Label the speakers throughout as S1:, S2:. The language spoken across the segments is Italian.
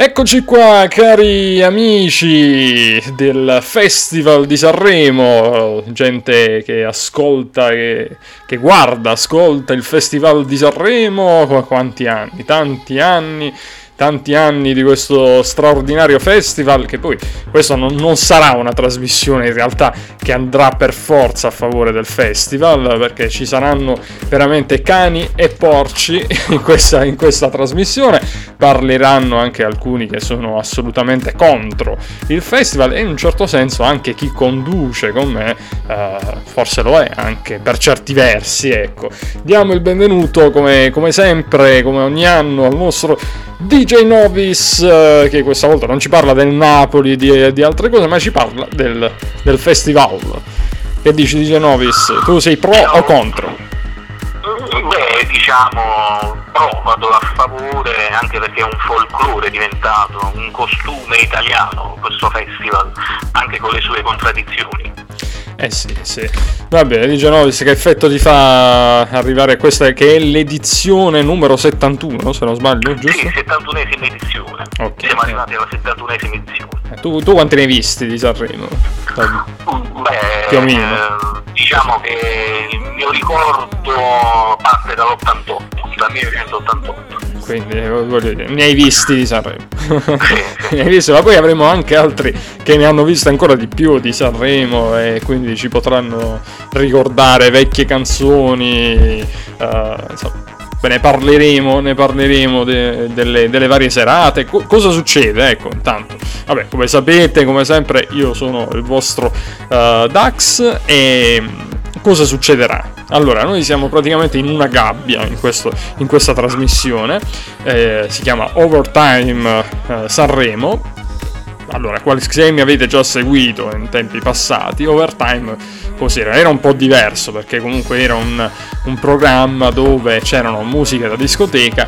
S1: Eccoci qua, cari amici del Festival di Sanremo, gente che ascolta, che, che, guarda, ascolta il Festival di Sanremo, quanti anni, tanti anni tanti anni di questo straordinario festival, che poi questo non, non, sarà una trasmissione in realtà che andrà per forza a favore del festival, perché ci saranno veramente cani e porci in questa, in questa trasmissione, parleranno anche alcuni che sono assolutamente contro il festival e in un certo senso anche chi conduce con me, eh, forse lo è anche per certi versi, ecco. Diamo il benvenuto come, come sempre, come ogni anno, al nostro DJ Novis, eh, che questa volta non ci parla del Napoli e di, di, altre cose, ma ci parla del, del, festival. Che dici DJ Novis? Tu sei pro o contro?
S2: Beh, diciamo pro, vado a favore, anche perché è un folklore diventato, un costume italiano questo festival, anche con le sue contraddizioni.
S1: Eh sì, sì. Va bene, dice Novis che effetto ti fa arrivare a questa che è l'edizione numero 71, se non sbaglio, giusto?
S2: Sì, 71esima edizione. Ok. Siamo arrivati alla 71esima edizione.
S1: Eh, tu, tu, quanti ne hai visti di Sanremo?
S2: Beh, più o meno. Eh, diciamo che il mio ricordo parte dall'88, dal 1988
S1: quindi voglio dire, ne hai visti di Sanremo. ne hai visti, ma poi avremo anche altri che ne hanno visto ancora di più di Sanremo e quindi ci potranno ricordare vecchie canzoni. Uh, insomma, ne parleremo, ne parleremo de, delle, delle, varie serate. Co- cosa succede? Ecco, intanto, vabbè, come sapete, come sempre, io sono il vostro uh, Dax e cosa succederà? Allora, noi siamo praticamente in una gabbia in, questo, in questa trasmissione, eh, si chiama Overtime eh, Sanremo. Allora, se mi avete già seguito in tempi passati, Overtime cos'era? Era un po' diverso perché comunque era un, un programma dove c'erano musiche da discoteca,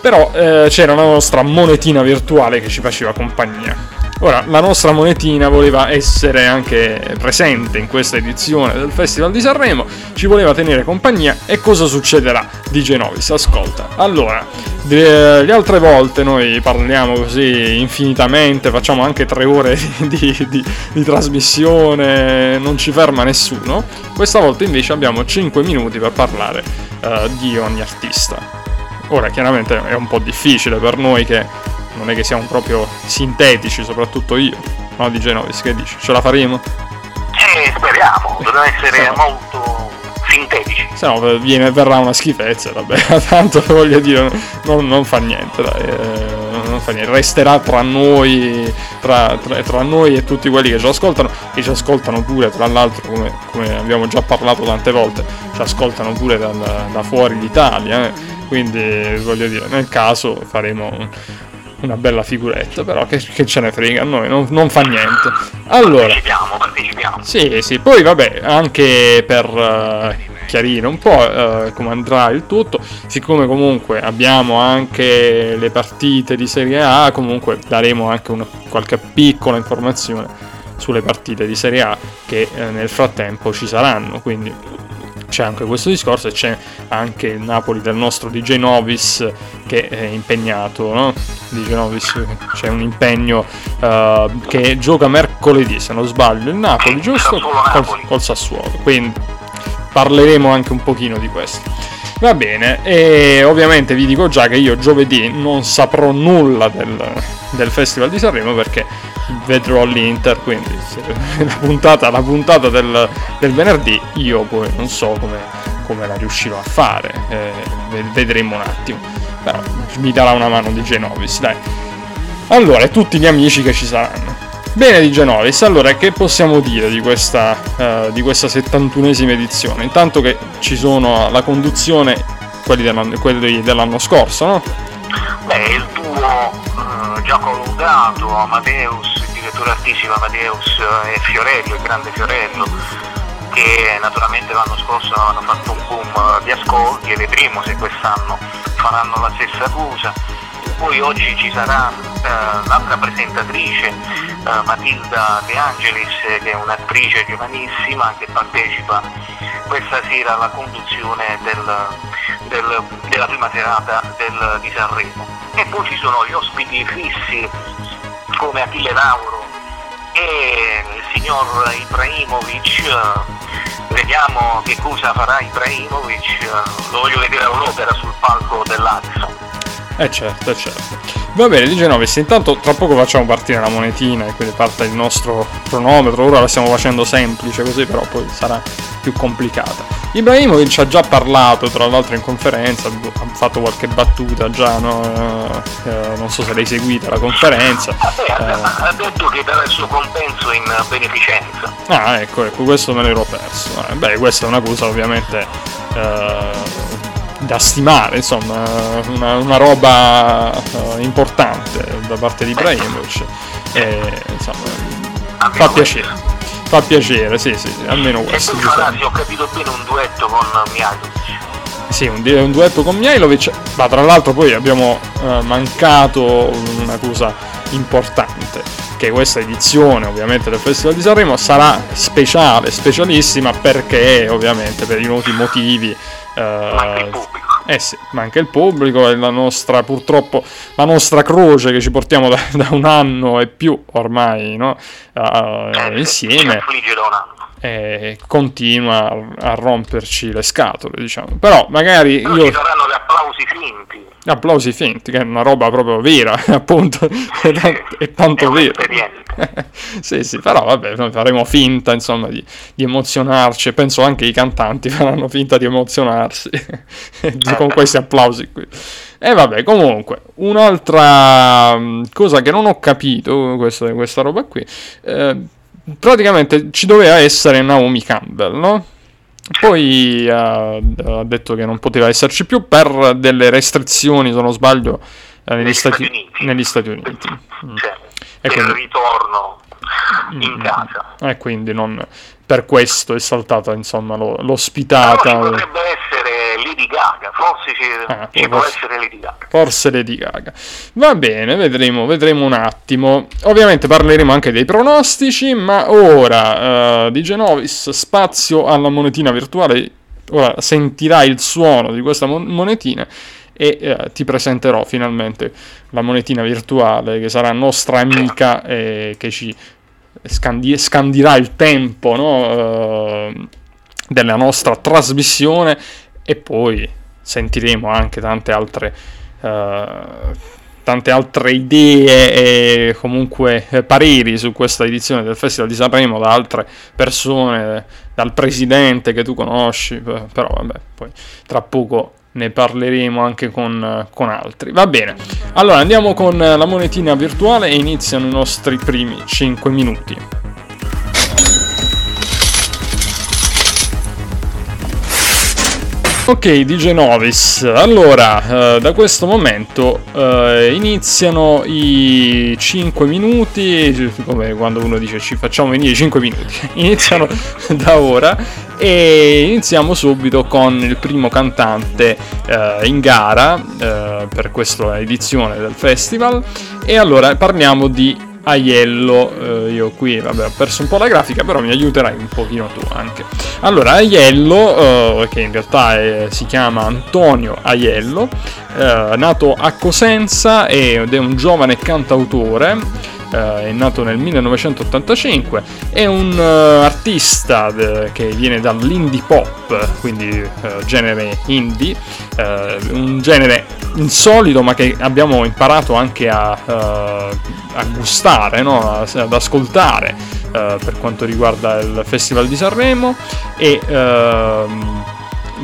S1: però eh, c'era la nostra monetina virtuale che ci faceva compagnia. Ora, la nostra monetina voleva essere anche presente in questa edizione del Festival di Sanremo, ci voleva tenere compagnia e cosa succederà? di Genovis, ascolta. Allora, le altre volte noi parliamo così infinitamente, facciamo anche tre ore di, di, di trasmissione, non ci ferma nessuno. Questa volta invece abbiamo 5 minuti per parlare uh, di ogni artista. Ora, chiaramente è un po' difficile per noi che non è che siamo proprio sintetici, soprattutto io. No, di Genovis, che dici? Ce la faremo?
S2: Eh, speriamo, dobbiamo essere no. molto sintetici.
S1: Se no, viene, verrà una schifezza, vabbè, tanto voglio dire, non, non fa niente, dai, eh, niente, resterà tra noi, tra, tra, tra, noi e tutti quelli che ci ascoltano, che ci ascoltano pure, tra l'altro, come, come abbiamo già parlato tante volte, ci ascoltano pure da, da fuori l'Italia, eh. quindi voglio dire, nel caso faremo una bella figuretta, però che, che ce ne frega a noi, non, non, fa niente. Allora,
S2: partecipiamo, partecipiamo.
S1: Sì, sì, poi vabbè, anche per uh, chiarire un po' uh, come andrà il tutto, siccome comunque abbiamo anche le partite di Serie A, comunque daremo anche una, qualche piccola informazione sulle partite di Serie A che eh, nel frattempo ci saranno, quindi c'è anche questo discorso e c'è anche il Napoli del nostro DJ Novis che è impegnato, no? DJ Novis c'è un impegno uh, che gioca mercoledì se non sbaglio il Napoli, giusto? Col, col Sassuolo, quindi parleremo anche un pochino di questo. Va bene, e ovviamente vi dico già che io giovedì non saprò nulla del, del Festival di Sanremo perché vedrò l'Inter, quindi la puntata, la puntata del, del, venerdì io poi non so come, come la riuscirò a fare, eh, vedremo un attimo, però mi darà una mano di Genovis, dai. Allora, tutti gli amici che ci saranno. Bene di Genovis, allora che possiamo dire di questa, uh, di questa 71esima edizione? Intanto che ci sono la conduzione, quelli dell'anno, quelli dell'anno scorso, no?
S2: Beh, il tuo uh, già collaudato, Amadeus, il direttore artistico Amadeus e Fiorello, il grande Fiorello, che naturalmente l'anno scorso hanno fatto un boom di ascolti e vedremo se quest'anno faranno la stessa cosa. Poi oggi ci sarà uh, l'altra presentatrice, uh, Matilda De Angelis, che è un'attrice giovanissima che partecipa questa sera alla conduzione del, del, della prima serata del, di Sanremo. e poi ci sono gli ospiti fissi come Achille Lauro e il signor Ibrahimovic vediamo che cosa farà Ibrahimovic lo voglio vedere all'opera sul palco dell'Axo
S1: eh certo, eh certo. Va bene, dice Novis, intanto tra poco facciamo partire la monetina e quindi parte il nostro cronometro, ora la stiamo facendo semplice così però poi sarà più complicata. Ibrahimovic ha già parlato tra l'altro in conferenza, ha fatto qualche battuta già, no? eh, non so se l'hai seguita la conferenza.
S2: Eh, ha detto che darà il suo compenso in beneficenza.
S1: Ah ecco, ecco, questo me l'ero perso. Eh, beh, questa è una cosa ovviamente eh, da stimare, insomma, una, una roba uh, importante da parte di Ibrahimovic. E, insomma, fa piacere. Fa piacere, sì, sì, sì almeno questo.
S2: E tu Fanasi, ho capito bene un duetto con Mihailovic.
S1: Sì, un, un, duetto con Mihailovic, ma tra l'altro poi abbiamo uh, mancato una cosa importante, che questa edizione ovviamente del Festival di Sanremo sarà speciale, specialissima perché ovviamente per i noti motivi
S2: eh,
S1: eh sì, manca il pubblico e la nostra, purtroppo, la nostra croce che ci portiamo da, da un anno e più ormai no? uh, insieme eh, continua a, a, romperci le scatole, diciamo. Però magari
S2: Però
S1: io...
S2: Ci saranno gli applausi finti.
S1: Applausi finti, che è una roba proprio vera, appunto, è, tanto, è tanto vera. sì, sì, però vabbè, noi faremo finta, insomma, di, di emozionarci e penso anche i cantanti faranno finta di emozionarsi con questi applausi qui. E vabbè, comunque, un'altra mm, cosa che non ho capito, questa, questa roba qui, eh, praticamente ci doveva essere Naomi Campbell, no? Poi uh, ha detto che non poteva esserci più per delle restrizioni, se non sbaglio,
S2: eh, negli, Stati, Stati
S1: negli, Stati, Uniti.
S2: Mm. Cioè, e quindi, il ritorno in mm, casa.
S1: E quindi non, per questo è saltata insomma lo, l'ospitata.
S2: Però potrebbe essere Lady Gaga, forse ci, ah, ci può essere Lady Gaga.
S1: Forse Lady Gaga. Va bene, vedremo, vedremo un attimo. Ovviamente parleremo anche dei pronostici, ma ora uh, di Genovis, spazio alla monetina virtuale. Ora sentirai il suono di questa monetina e eh, ti presenterò finalmente la monetina virtuale che sarà nostra amica e che ci scandi- scandirà il tempo no? uh, della nostra trasmissione e poi sentiremo anche tante altre, uh, tante altre idee e comunque pareri su questa edizione del Festival di Sanremo da altre persone, dal presidente che tu conosci, però vabbè, poi tra poco ne parleremo anche con, con, altri. Va bene, allora andiamo con la monetina virtuale e iniziano i nostri primi 5 minuti. Ok, DJ Novis, allora, eh, da questo momento eh, iniziano i 5 minuti, come quando uno dice ci facciamo venire i 5 minuti, iniziano da ora e iniziamo subito con il primo cantante eh, in gara eh, per questa edizione del festival. E allora parliamo di Aiello, eh, io qui vabbè, ho perso un po' la grafica, però mi aiuterai un pochino tu anche. Allora, Aiello, eh, che in realtà è, si chiama Antonio Aiello, eh, nato a Cosenza ed è un giovane cantautore. Uh, è nato nel 1985, è un uh, artista de, che viene dall'indie pop, quindi uh, genere indie, un genere insolito ma che abbiamo imparato anche a a gustare, no? ad ascoltare eh, per quanto riguarda il Festival di Sanremo e ehm,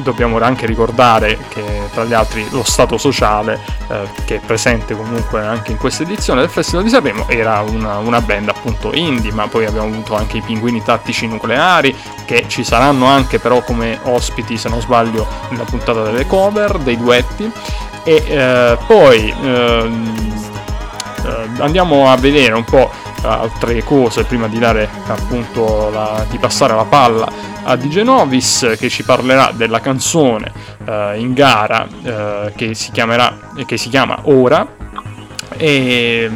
S1: dobbiamo anche ricordare che tra gli altri lo Stato Sociale eh, che è presente comunque anche in questa edizione del Festival di Sanremo era una, una, band appunto indie ma poi abbiamo avuto anche i pinguini tattici nucleari che ci saranno anche però come ospiti se non sbaglio nella puntata delle cover dei duetti. E eh, poi ehm, eh, andiamo a vedere un po' altre cose prima di dare appunto la, di passare la palla a DJ Novis che ci parlerà della canzone uh, in gara uh, che si chiamerà che si chiama Ora. E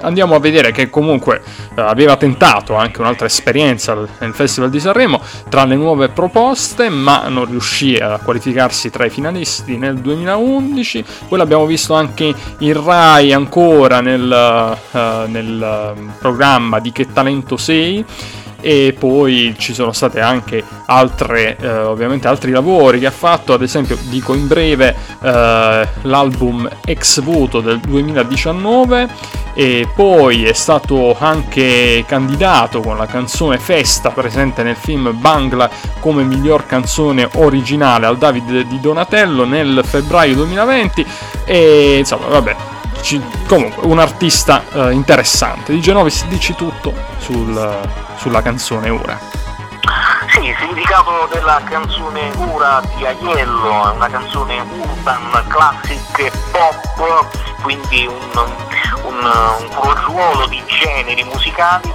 S1: andiamo a vedere che comunque eh, aveva tentato anche un'altra esperienza nel Festival di Sanremo tra le nuove proposte, ma non riuscì a qualificarsi tra i finalisti nel 2011. Poi l'abbiamo visto anche in Rai ancora nel, uh, nel programma di Che Talento sei e poi ci sono state anche altre, eh, ovviamente altri lavori che ha fatto, ad esempio dico in breve eh, l'album Ex Voto del 2019 e poi è stato anche candidato con la canzone Festa presente nel film Bangla come miglior canzone originale al David di Donatello nel febbraio 2020 e insomma vabbè ci, comunque un artista eh, interessante. Di Genovis dici tutto sul, sulla canzone Ura
S2: sì, il significato della canzone Ura di Aiello è una canzone urban, classic pop, quindi un, un, un crogiuolo di generi musicali.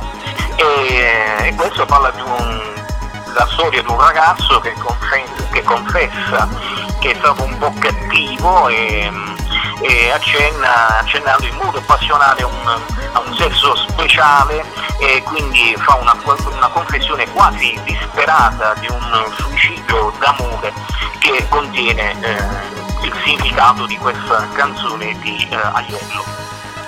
S2: E, e questo parla di un, la storia di un ragazzo che confessa, che confessa che è stato un po' cattivo e e accenna, accennando in modo passionale un, a un sesso speciale e quindi fa una, una confessione quasi disperata di un suicidio d'amore che contiene eh, il significato di questa canzone di eh, Aiello.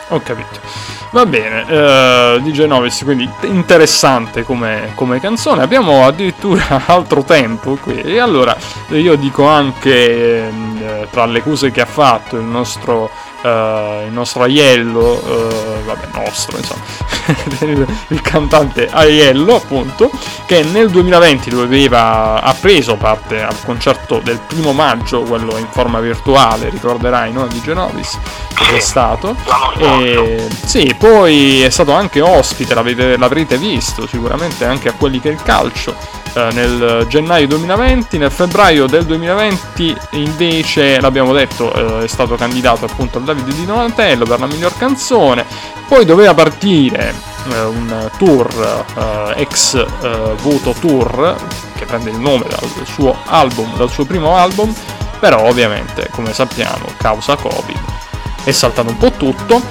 S1: Ho capito. Va bene, uh, DJ Novis, quindi interessante come, come, canzone. Abbiamo addirittura altro tempo qui. E allora io dico anche eh, tra le cose che ha fatto il nostro Uh, il nostro Aiello, uh, vabbè nostro insomma, il cantante Aiello appunto, che nel 2020 doveva, ha preso parte al concerto del primo maggio, quello in forma virtuale, ricorderai no? di Genovis, che è stato. E, sì, poi è stato anche ospite, l'avrete, l'avrete visto sicuramente anche a quelli che è il calcio nel gennaio 2020, nel febbraio del 2020 invece l'abbiamo detto eh, è stato candidato appunto al Davide di Donatello per la miglior canzone, poi doveva partire eh, un tour eh, ex eh, voto tour che prende il nome dal suo album, dal suo primo album, però ovviamente come sappiamo causa Covid. È saltato un po' tutto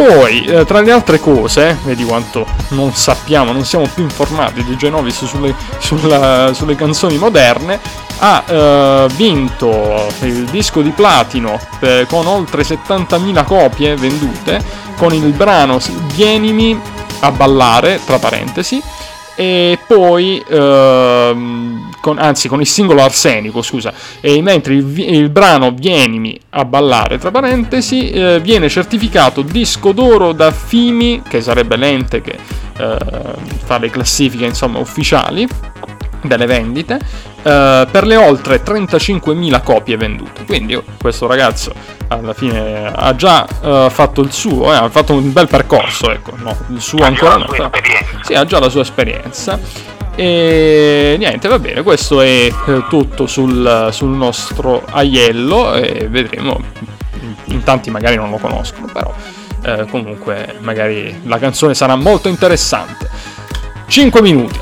S1: poi, eh, tra le altre cose, vedi quanto non sappiamo, non siamo più informati di Genovis sulle, sulla, sulle canzoni moderne, ha eh, vinto il disco di platino eh, con oltre 70.000 copie vendute, con il brano Vienimi a ballare, tra parentesi, e poi ehm, con, anzi con il singolo Arsenico scusa e mentre il, il, brano Vienimi a ballare tra parentesi eh, viene certificato disco d'oro da FIMI che sarebbe l'ente che eh, fa le classifiche insomma ufficiali delle vendite eh, per le oltre 35.000 copie vendute quindi oh, questo ragazzo alla fine ha già uh, fatto il suo, eh, ha fatto un bel percorso, ecco, no, il suo
S2: ha
S1: ancora
S2: no.
S1: Sì, ha già la sua esperienza. E niente, va bene, questo è eh, tutto sul, sul, nostro Aiello e vedremo, in tanti magari non lo conoscono, però eh, comunque magari la canzone sarà molto interessante. 5 minuti,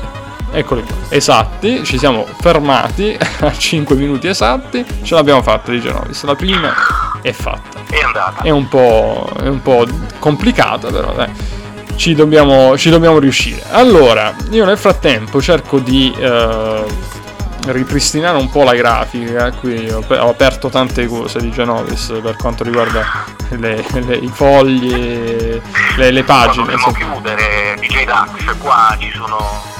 S1: eccoli qua, esatti, ci siamo fermati a 5 minuti esatti, ce l'abbiamo fatta di Genovis, la prima è fatta.
S2: È andata.
S1: È un po', è un po complicata, però dai. Ci dobbiamo, ci dobbiamo riuscire. Allora, io nel frattempo cerco di eh, ripristinare un po' la grafica. Qui ho, ho, aperto tante cose di Genovis per quanto riguarda le, le, i fogli, le, le pagine.
S2: Dobbiamo chiudere DJ Dax, qua ci sono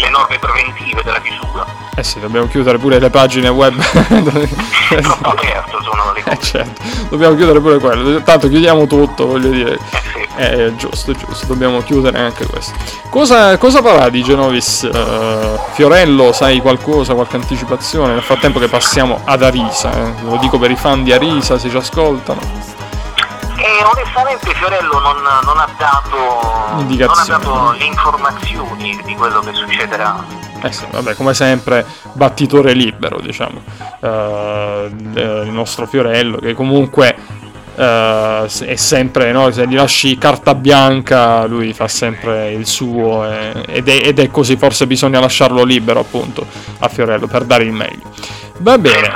S2: le norme preventive della chiusura.
S1: Eh sì, dobbiamo chiudere pure le pagine web.
S2: Troppo aperto sono le cose.
S1: Eh certo, dobbiamo chiudere pure quello. Tanto chiudiamo tutto, voglio dire. Eh sì. Eh, giusto, giusto, dobbiamo chiudere anche questo. Cosa, cosa parla di Genovis? Uh, Fiorello, sai qualcosa, qualche anticipazione? Nel frattempo che passiamo ad Arisa, eh. lo dico per i fan di Arisa se ci ascoltano.
S2: E onestamente Fiorello non, non, ha dato, non, ha dato, le informazioni di quello che succederà.
S1: Eh sì, vabbè, come sempre, battitore libero, diciamo. Uh, il nostro Fiorello, che comunque uh, è sempre, no? se gli lasci carta bianca, lui fa sempre il suo e, ed, è, ed, è, così, forse bisogna lasciarlo libero appunto a Fiorello per dare il meglio. Va bene.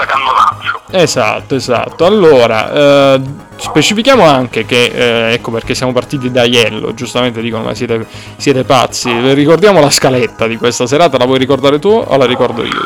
S1: Esatto, esatto. Allora, uh, specifichiamo anche che, eh, ecco perché siamo partiti da Iello, giustamente dicono ma siete, siete, pazzi, ricordiamo la scaletta di questa serata, la vuoi ricordare tu o la ricordo io?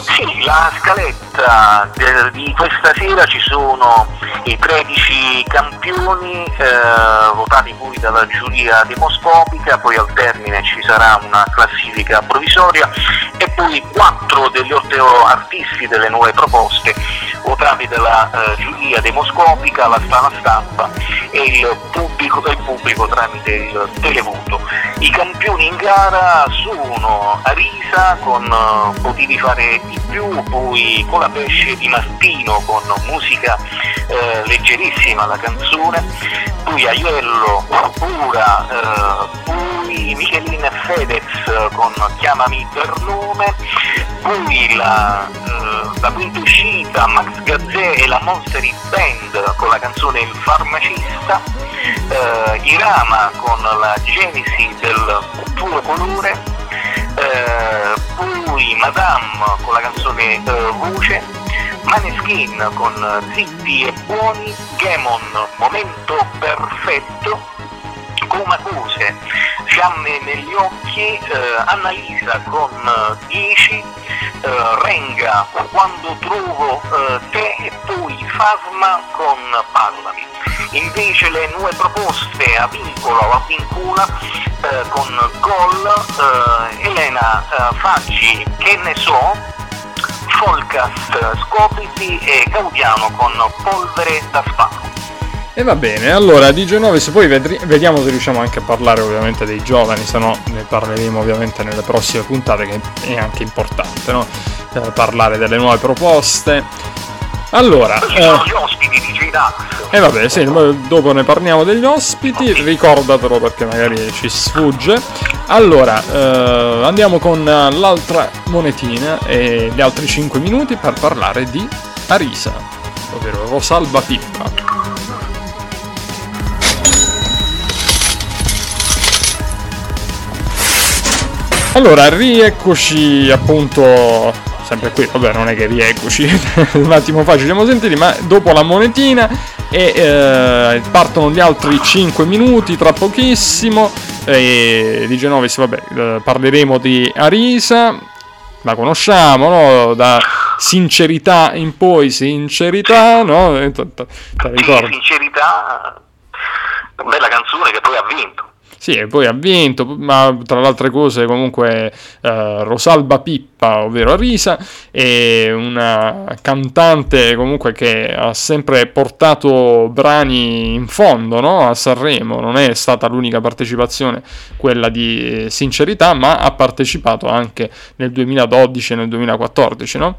S2: Sì, la scaletta di questa sera ci sono i 13 campioni eh, votati poi dalla giuria demoscopica, poi al termine ci sarà una classifica provvisoria e poi 4 degli 8 artisti delle nuove proposte votati dalla eh, giuria demoscopica, la sala stampa e il pubblico, il pubblico tramite il televoto. I campioni in gara sono Arisa con uh, Potevi fare di più, poi con la pesce di Martino con musica eh, leggerissima la canzone, poi Aiello pura, eh, poi Michelin Fedez con Chiamami per nome, poi la, eh, la quinta uscita Max Gazzè e la Monster Band con la canzone Il farmacista, eh, Irama con la genesi del tuo colore, eh, poi Madame con la canzone eh, Voce, Maneskin con Zitti e Buoni, Gemon Momento Perfetto, Comacose, Fiamme negli occhi, eh, Annalisa con 10, eh, Renga quando trovo eh, te e poi Fasma con Parlami. Invece le nuove proposte a vincolo o a vincula eh, con Gol, eh, Elena eh, Facci, che ne so, Folcast Scopiti e Gaudiano con Polvere da Sparo.
S1: E va bene, allora di Genovis poi vedri- vediamo se riusciamo anche a parlare ovviamente dei giovani, se no ne parleremo ovviamente nelle prossime puntate che è anche importante, no? eh, parlare delle nuove proposte. Allora,
S2: eh, gli ospiti.
S1: E eh vabbè, sì, dopo ne parliamo degli ospiti, ricordatelo perché magari ci sfugge. Allora, eh, andiamo con l'altra monetina e gli altri 5 minuti per parlare di Arisa, ovvero Rosalba Pippa. Allora, rieccoci appunto sempre qui, vabbè non è che rieccoci, un attimo fa ci siamo sentiti, ma dopo la monetina e eh, partono gli altri 5 minuti tra pochissimo e di Genovis, vabbè, eh, parleremo di Arisa, la conosciamo, no? Da sincerità in poi sincerità, no?
S2: Ricordo. Sincerità, bella canzone che poi ha vinto.
S1: Sì, e poi ha vinto, ma tra le altre cose comunque eh, Rosalba Pippa, ovvero Arisa, è una cantante comunque che ha sempre portato brani in fondo no? a Sanremo, non è stata l'unica partecipazione quella di Sincerità, ma ha partecipato anche nel 2012 e nel 2014, no?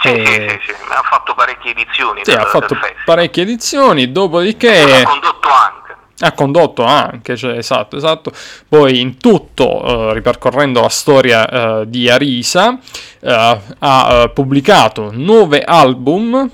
S2: Sì, e... sì, sì, sì, ha fatto parecchie edizioni.
S1: Sì, ha fatto parecchie edizioni, dopodiché...
S2: Ha condotto anche
S1: ha condotto anche, cioè, esatto, esatto. Poi in tutto, eh, ripercorrendo la storia eh, di Arisa, eh, ha eh, pubblicato nove album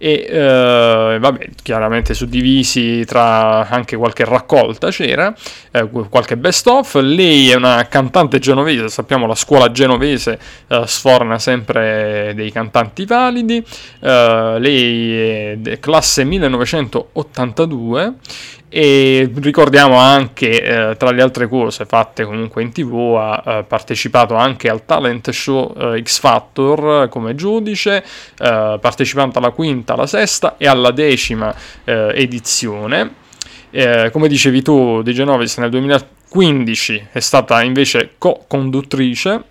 S1: e eh, vabbè, chiaramente suddivisi tra anche qualche raccolta c'era, eh, qualche best of. Lei è una cantante genovese, sappiamo la scuola genovese sforna sempre dei cantanti validi. Lei è classe 1982 e ricordiamo anche, eh, tra le altre cose fatte comunque in tv, ha eh, partecipato anche al talent show eh, X Factor come giudice, eh, partecipando alla quinta, alla sesta e alla decima eh, edizione. Eh, come dicevi tu, Di Genovis nel 2015 è stata invece co-conduttrice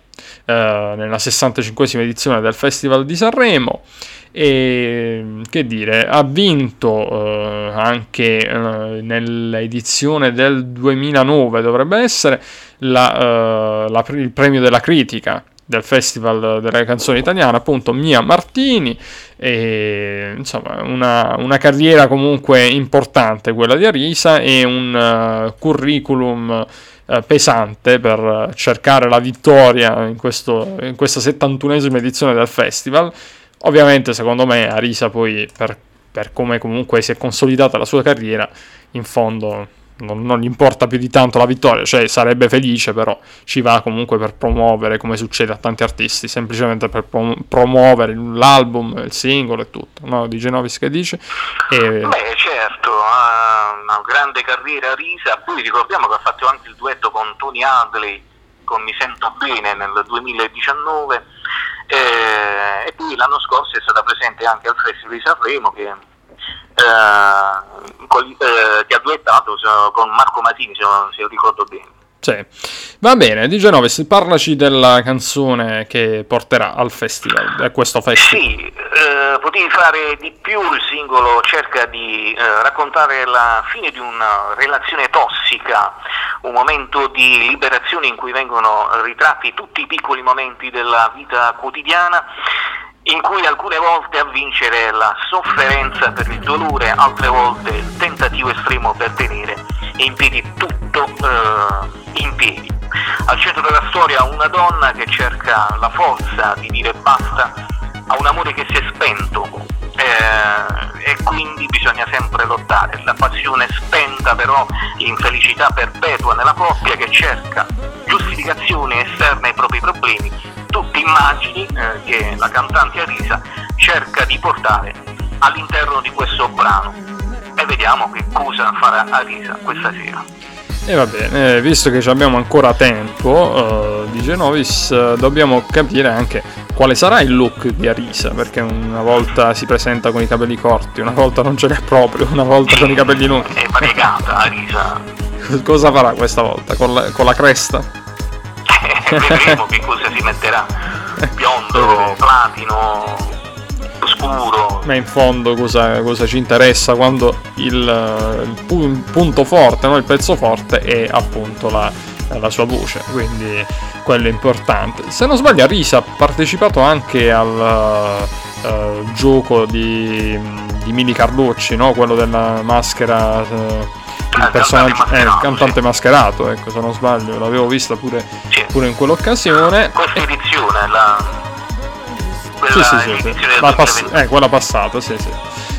S1: nella 65 edizione del Festival di Sanremo. E che dire, ha vinto eh, anche eh, nell'edizione del 2009 dovrebbe essere la, eh, la, il premio della critica del Festival delle canzoni italiane, appunto Mia Martini, e, insomma una, una, carriera comunque importante quella di Arisa e un uh, curriculum uh, pesante per cercare la vittoria in, questo, in questa 71esima edizione del festival. Ovviamente, secondo me, Arisa poi, per, per come comunque si è consolidata la sua carriera, in fondo non, non, gli importa più di tanto la vittoria, cioè sarebbe felice però ci va comunque per promuovere come succede a tanti artisti, semplicemente per prom- promuovere l'album, il singolo e tutto, no? Di Genovis che dice?
S2: E... Beh certo, ha una grande carriera Risa, poi ricordiamo che ha fatto anche il duetto con Tony Hadley con Mi Sento Bene nel 2019 eh, e poi l'anno scorso è stata presente anche al Festival di Sanremo che eh, con, eh, che ha duettato con Marco Masini, se, se ricordo bene.
S1: Sì. Va bene, di Genovis, parlaci della canzone che porterà al festival, a questo festival.
S2: Sì, eh, potevi fare di più, il singolo cerca di eh, raccontare la fine di una relazione tossica, un momento di liberazione in cui vengono ritratti tutti i piccoli momenti della vita quotidiana in cui alcune volte a vincere la sofferenza per il dolore, altre volte il tentativo estremo per tenere in piedi tutto eh, in piedi. Al centro della storia una donna che cerca la forza di dire basta a un amore che si è spento eh, e quindi bisogna sempre lottare. La passione spenta però l'infelicità perpetua nella coppia che cerca giustificazioni esterne ai propri problemi tutte immagini eh, che la cantante Arisa cerca di portare all'interno di questo brano e vediamo che cosa farà Arisa questa sera.
S1: E va bene, eh, visto che abbiamo ancora tempo, uh, dice Novis, uh, dobbiamo capire anche quale sarà il look di Arisa, perché una volta si presenta con i capelli corti, una volta non ce n'è proprio, una volta con i capelli lunghi.
S2: È variegata Arisa.
S1: Cosa farà questa volta? Con la, con la cresta?
S2: vedremo che cosa si metterà biondo, platino, scuro.
S1: Ma in fondo cosa, cosa ci interessa quando il, il punto forte, no? il pezzo forte è appunto la, la, sua voce, quindi quello è importante. Se non sbaglio, Risa ha partecipato anche al uh, gioco di, di Mini Carlucci, no? quello della maschera. Uh, il personaggio è eh, il cantante mascherato, ecco, se non sbaglio, l'avevo vista pure, sì. pure in quell'occasione.
S2: Questa edizione, la...
S1: Quella sì, sì, sì, La pass- eh, quella passata, sì, sì.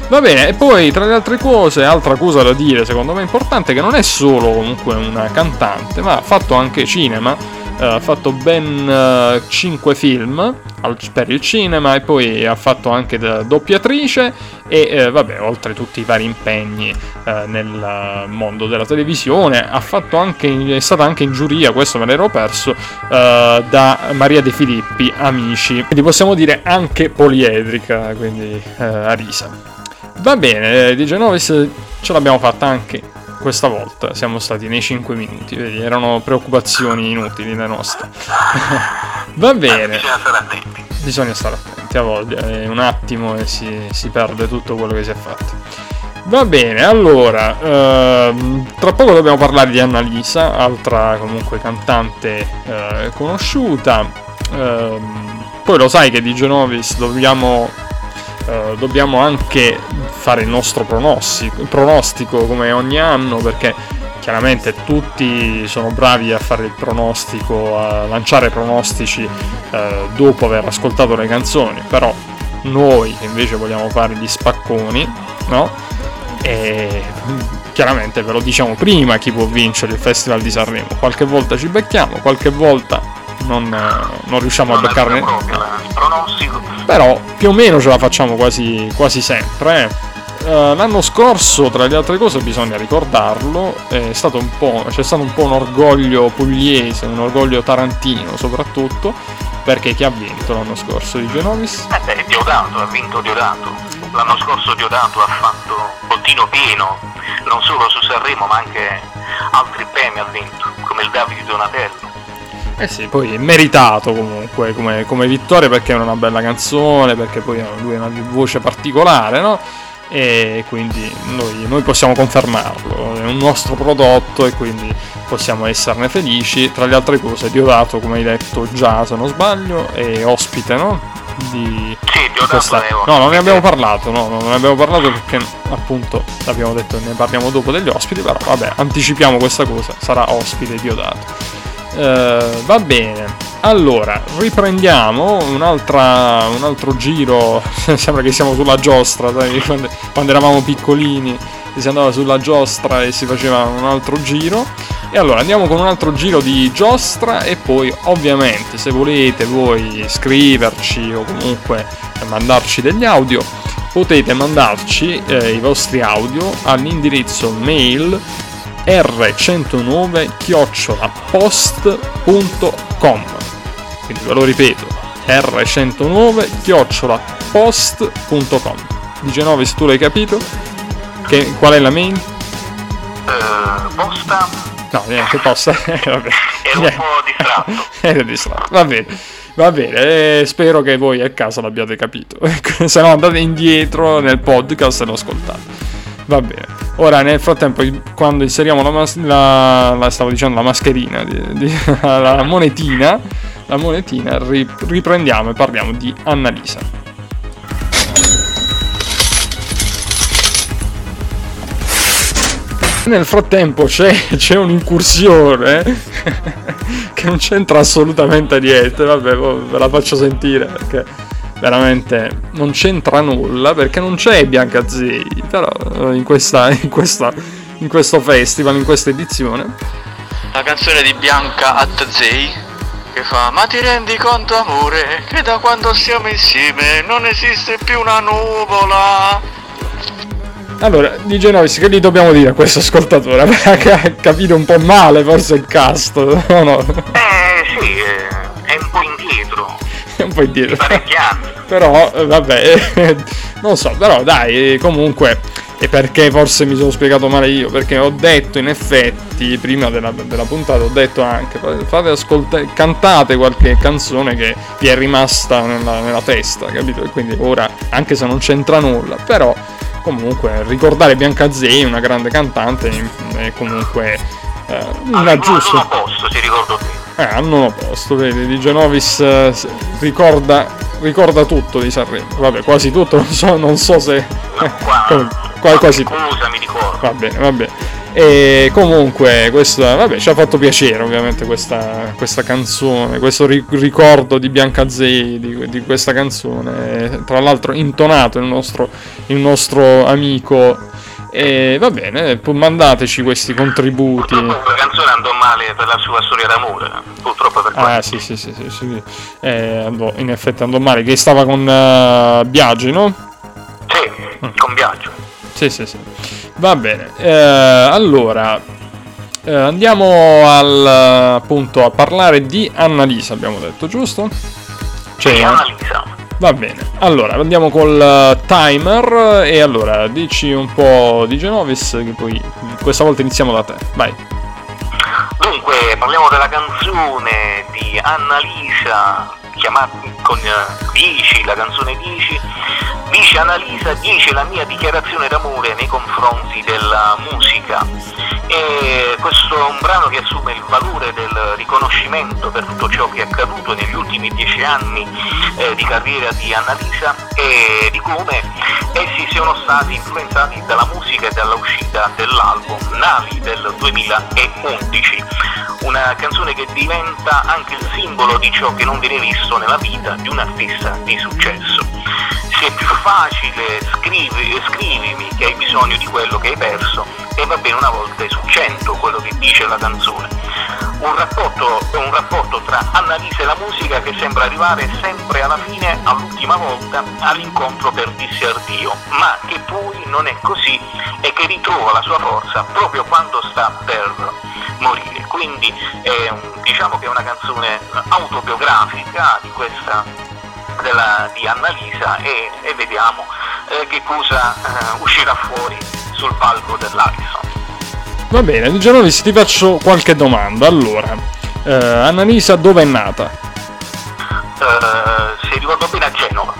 S1: Va bene, e poi tra le altre cose, altra cosa da dire secondo me importante, che non è solo comunque una cantante, ma ha fatto anche cinema ha fatto ben uh, eh, 5 film per il cinema e poi ha fatto anche da doppiatrice e eh, vabbè, oltre tutti i vari impegni eh, nel mondo della televisione, anche, è stata anche in giuria, questo me l'ero perso, eh, da Maria De Filippi, Amici, quindi possiamo dire anche poliedrica, quindi eh, a risa. Va bene, di Genovis ce l'abbiamo fatta anche questa volta siamo stati nei 5 minuti, vedi, erano preoccupazioni inutili le nostre. Va bene.
S2: Bisogna stare attenti.
S1: Bisogna stare attenti, a volte, è un attimo e si, si perde tutto quello che si è fatto. Va bene, allora, ehm, tra poco dobbiamo parlare di Annalisa, altra comunque cantante eh, conosciuta. Ehm, poi lo sai che di Genovis dobbiamo eh, dobbiamo anche fare il nostro pronostico, pronostico come ogni anno perché chiaramente tutti sono bravi a fare il pronostico, a lanciare pronostici eh, dopo aver ascoltato le canzoni, però noi invece vogliamo fare gli spacconi, no? E chiaramente ve lo diciamo prima chi può vincere il Festival di Sanremo. Qualche volta ci becchiamo, qualche volta non, non riusciamo non a beccarne. Però più o meno ce la facciamo quasi, quasi sempre. Eh. Uh, l'anno scorso, tra le altre cose, bisogna ricordarlo, c'è stato un po' un orgoglio pugliese, un orgoglio tarantino soprattutto, perché chi ha vinto l'anno scorso di Genovis?
S2: Eh beh, Diodato, ha vinto Diodato. L'anno scorso Diodato ha fatto bottino pieno, non solo su Sanremo ma anche altri premi ha vinto, come il Davide Donatello.
S1: Eh sì, poi è meritato comunque come, come vittoria perché è una bella canzone, perché poi lui ha una voce particolare, no? E quindi noi, noi, possiamo confermarlo, è un nostro prodotto e quindi possiamo esserne felici. Tra le altre cose, Diodato, come hai detto già se non sbaglio, è ospite, no?
S2: Di, sì, di questa...
S1: No, non ne abbiamo parlato, no, non ne abbiamo parlato perché appunto abbiamo detto ne parliamo dopo degli ospiti, però vabbè, anticipiamo questa cosa, sarà ospite Diodato. Uh, va bene. Allora, riprendiamo un altro giro. Sembra che siamo sulla giostra, dai, quando, quando eravamo piccolini si andava sulla giostra e si faceva un altro giro. E allora andiamo con un altro giro di giostra e poi ovviamente se volete voi scriverci o comunque mandarci degli audio potete mandarci eh, i vostri audio all'indirizzo mail r109 chiocciolapost.com quindi ve lo ripeto r109 chiocciolapost.com di Genove se tu l'hai capito che, qual è la mail?
S2: Uh, posta?
S1: No niente posta. Vabbè.
S2: Ero un po' distratto.
S1: Ero distratto. Va bene Va bene, eh, spero che voi a casa l'abbiate capito. Se no andate indietro nel podcast e lo ascoltate. Va bene. Ora nel frattempo quando inseriamo la, mas- la, la stavo dicendo la mascherina, di, di, la monetina, la monetina riprendiamo e parliamo di Annalisa. Nel frattempo c'è, c'è un'incursione che non c'entra assolutamente niente. Vabbè, boh, ve la faccio sentire perché veramente non c'entra nulla perché non c'è Bianca Zei. Però eh, in, questa, in, questa, in questo festival, in questa edizione.
S3: La canzone di Bianca at Zei che fa Ma ti rendi conto amore che da quando siamo insieme non esiste più una nuvola
S1: allora, di Genovis, che gli dobbiamo dire a questo ascoltatore? Perché ha capito un po' male forse il cast, no? no?
S2: Eh sì, è un po' indietro.
S1: Indietro.
S2: Parecchi anni.
S1: Però, eh, vabbè, non so, però dai, comunque, e perché forse mi sono spiegato male io, perché ho detto in effetti, prima della, della puntata, ho detto anche, fate ascoltare, cantate qualche canzone che vi è rimasta nella, nella testa, capito? E quindi ora, anche se non c'entra nulla, però comunque ricordare Bianca Zei, una grande cantante, è comunque eh, una giusta.
S2: Al nono posto, ti ricordo te.
S1: Eh, al nono posto, vedi, Di Genovis eh, ricorda, ricorda tutto di Sanremo. Vabbè, quasi tutto, non so, non so se...
S2: No, qua,
S1: qua, quasi
S2: tutto. Scusa, mi ricordo.
S1: Va bene, va bene. E comunque, questa, vabbè, ci ha fatto piacere ovviamente questa, questa canzone, questo ricordo di Bianca Zei, di, di, questa canzone, tra l'altro intonato il nostro, il nostro amico. E va bene, mandateci questi contributi.
S2: Purtroppo la canzone andò per la sua storia d'amore, purtroppo per
S1: Ah, sì, sì, sì, sì, sì. Eh, andò, in effetti andò male, che stava con uh, Biagi, no?
S2: Sì, con Biagio.
S1: Sì, sì, sì. Va bene, eh, allora eh, andiamo al, appunto a parlare di Annalisa, abbiamo detto, giusto?
S2: Cioè, Annalisa.
S1: Va bene, allora andiamo col eh, timer e allora dici un po' di Genovis che poi questa volta iniziamo da te, vai.
S2: Dunque, parliamo della canzone di Annalisa chiamata con 10, la canzone 10 Dice Annalisa, dice la mia dichiarazione d'amore nei confronti della musica. E questo è un brano che assume il valore del riconoscimento per tutto ciò che è accaduto negli ultimi dieci anni eh, di carriera di Annalisa e di come essi siano stati influenzati dalla musica e dalla uscita dell'album Navi del 2011. Una canzone che diventa anche il simbolo di ciò che non viene visto nella vita di un artista di successo è più facile scrivi, scrivimi che hai bisogno di quello che hai perso e va bene una volta su cento quello che dice la canzone. Un rapporto, un rapporto tra Annalisa e la musica che sembra arrivare sempre alla fine, all'ultima volta, all'incontro per dirsi addio, ma che poi non è così e che ritrova la sua forza proprio quando sta per morire. Quindi eh, diciamo che è una canzone autobiografica di questa della, di Annalisa e, e vediamo eh, che cosa eh, uscirà fuori sul palco dell'Alison.
S1: Va bene, Di Genovis ti faccio qualche domanda. Allora, eh, Annalisa dove è nata?
S2: Eh, se ricordo bene a Genova.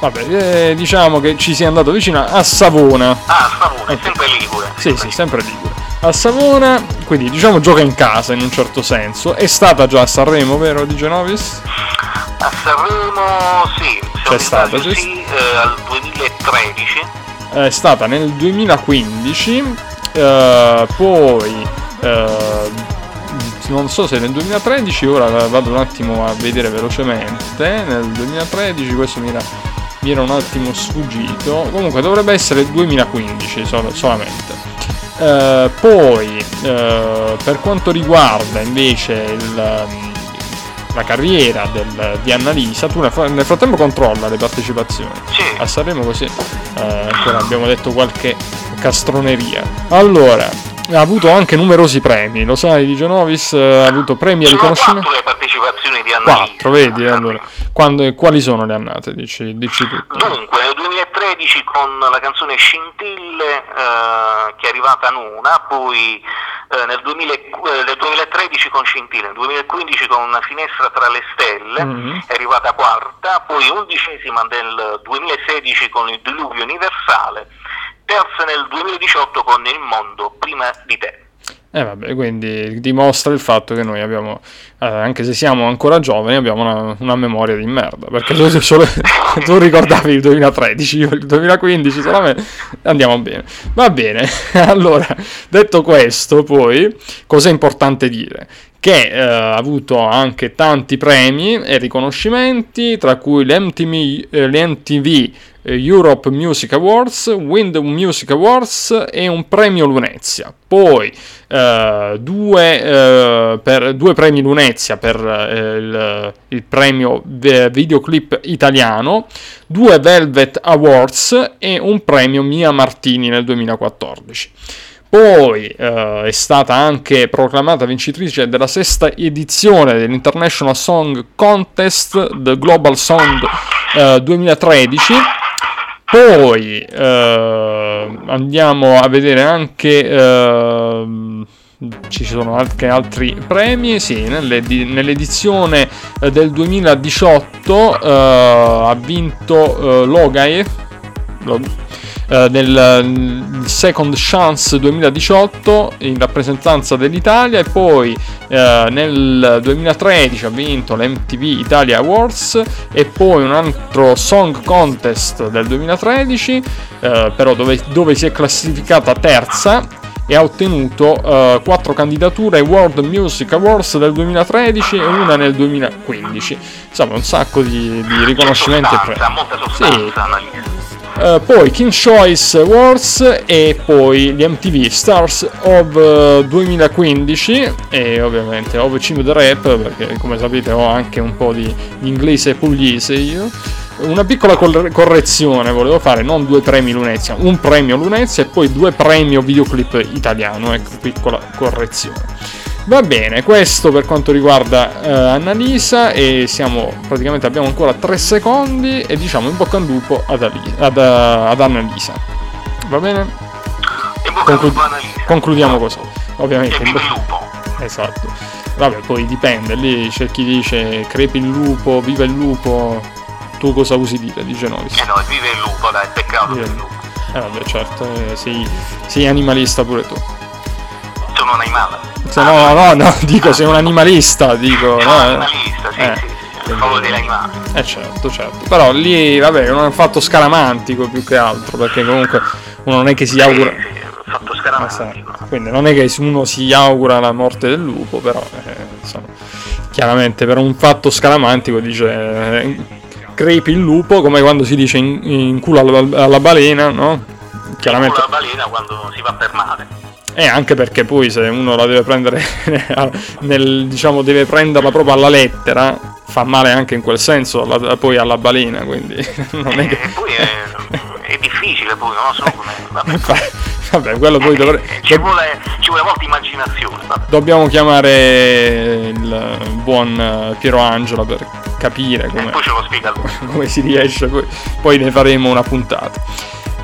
S1: Vabbè, eh, diciamo che ci sia andato vicino a Savona.
S2: Ah, Savona, okay. sempre Ligure.
S1: Sì, sì, sempre Ligure. A Savona, quindi diciamo gioca in casa in un certo senso. È stata già a Sanremo, vero Di Genovis?
S2: A Sanremo sì,
S1: c'è stata, c'è
S2: sì, eh, al 2013.
S1: È stata nel 2015, eh, poi eh, non so se nel 2013, ora vado un attimo a vedere velocemente, nel 2013 questo mi era, mi era un attimo sfuggito, comunque dovrebbe essere il 2015 sol- solamente. Uh, poi uh, per quanto riguarda invece il, la carriera del, di Annalisa, tu nel, frattempo controlla le partecipazioni.
S2: Sì.
S1: A Sanremo così ancora abbiamo detto qualche castroneria. Allora, ha avuto anche numerosi premi, lo sai di Genovis, ha avuto premi
S2: e
S1: riconoscimenti.
S2: le partecipazioni di Annalisa.
S1: 4, vedi, allora. Quando, quali sono le annate? Dici, dici tutto.
S2: Dunque, nel 2013 con la canzone Scintille, eh, che è arrivata nona, poi eh, nel, 2000, eh, nel, 2013 con Scintille, nel 2015 con Una finestra tra le stelle, mm-hmm. è arrivata quarta, poi undicesima nel 2016 con Il diluvio universale, terza nel 2018 con Il mondo prima di te.
S1: E eh vabbè, quindi dimostra il fatto che noi abbiamo, eh, anche se siamo ancora giovani, abbiamo una, una memoria di merda. Perché tu, solo, tu ricordavi il 2013, io il 2015, solamente andiamo bene. Va bene, allora, detto questo, poi, cosa è importante dire? Che eh, ha avuto anche tanti premi e riconoscimenti, tra cui l'MTV, eh, l'MTV Europe Music Awards, Wind Music Awards e un premio Lunezia. Poi eh, due, eh, per, due, premi Lunezia per eh, il, il, premio videoclip italiano, due Velvet Awards e un premio Mia Martini nel 2014. Poi eh, è stata anche proclamata vincitrice della sesta edizione dell'International Song Contest, The Global Song eh, 2013 poi eh, andiamo a vedere anche... Eh, ci sono anche altri premi, sì, nell'edizione eh, del 2018 eh, ha vinto eh, Logae, eh, nel Second Chance 2018 in rappresentanza dell'Italia e poi eh, nel 2013 ha vinto l'MTV Italia Awards e poi un altro Song Contest del 2013 eh, però dove, dove si è classificata terza e ha ottenuto uh, quattro candidature ai World Music Awards del 2013 e una nel 2015. Insomma, un sacco di, di riconoscimenti
S2: e premi. Sì.
S1: Uh, poi King Choice Awards e poi gli MTV Stars of 2015 eh, e ovviamente of Cimo the Rap perché come sapete ho anche un po' di, di inglese pugliese io una piccola correzione volevo fare, non due premi Lunezia, un premio Lunezia e poi due premio videoclip italiano, ecco, piccola correzione. Va bene, questo per quanto riguarda eh, Annalisa e siamo praticamente abbiamo ancora 3 secondi e diciamo in bocca al lupo ad, Ali, ad, ad Annalisa. Va bene?
S2: Conclu-
S1: concludiamo così. Ovviamente.
S2: E il lupo.
S1: Esatto. Vabbè, poi dipende, lì c'è chi dice crepi il lupo, viva il lupo. Tu cosa usi dire, dice Novis?
S2: Eh no, vive il lupo, dai, peccato vive il lupo.
S1: Eh vabbè, certo, eh, sei, sei animalista pure tu.
S2: Sono un animale.
S1: Se no, no, no, dico sei un animalista, dico.
S2: no, un animalista, sì, eh. sì.
S1: Eh certo, certo. Però lì, vabbè, è un fatto scaramantico più che altro, perché comunque uno non è che si augura.
S2: Sì, fatto scaramantico.
S1: Quindi non è che uno si augura la morte del lupo, però eh, insomma, chiaramente per un fatto scaramantico dice eh, crepi il lupo, come quando si dice in, in culo alla, alla balena, no?
S2: Chiaramente. In culo alla balena quando si va per mare.
S1: E anche perché poi se uno la deve prendere nel, diciamo deve prenderla proprio alla lettera, fa male anche in quel senso alla, poi alla balena, quindi non è che...
S2: E poi è, è difficile poi, non so come...
S1: Vabbè. Vabbè, quello poi dovrei...
S2: Ci vuole, ci vuole molta immaginazione. Vabbè.
S1: Dobbiamo chiamare il buon Piero Angela per capire come, come si riesce, poi, poi ne faremo una puntata.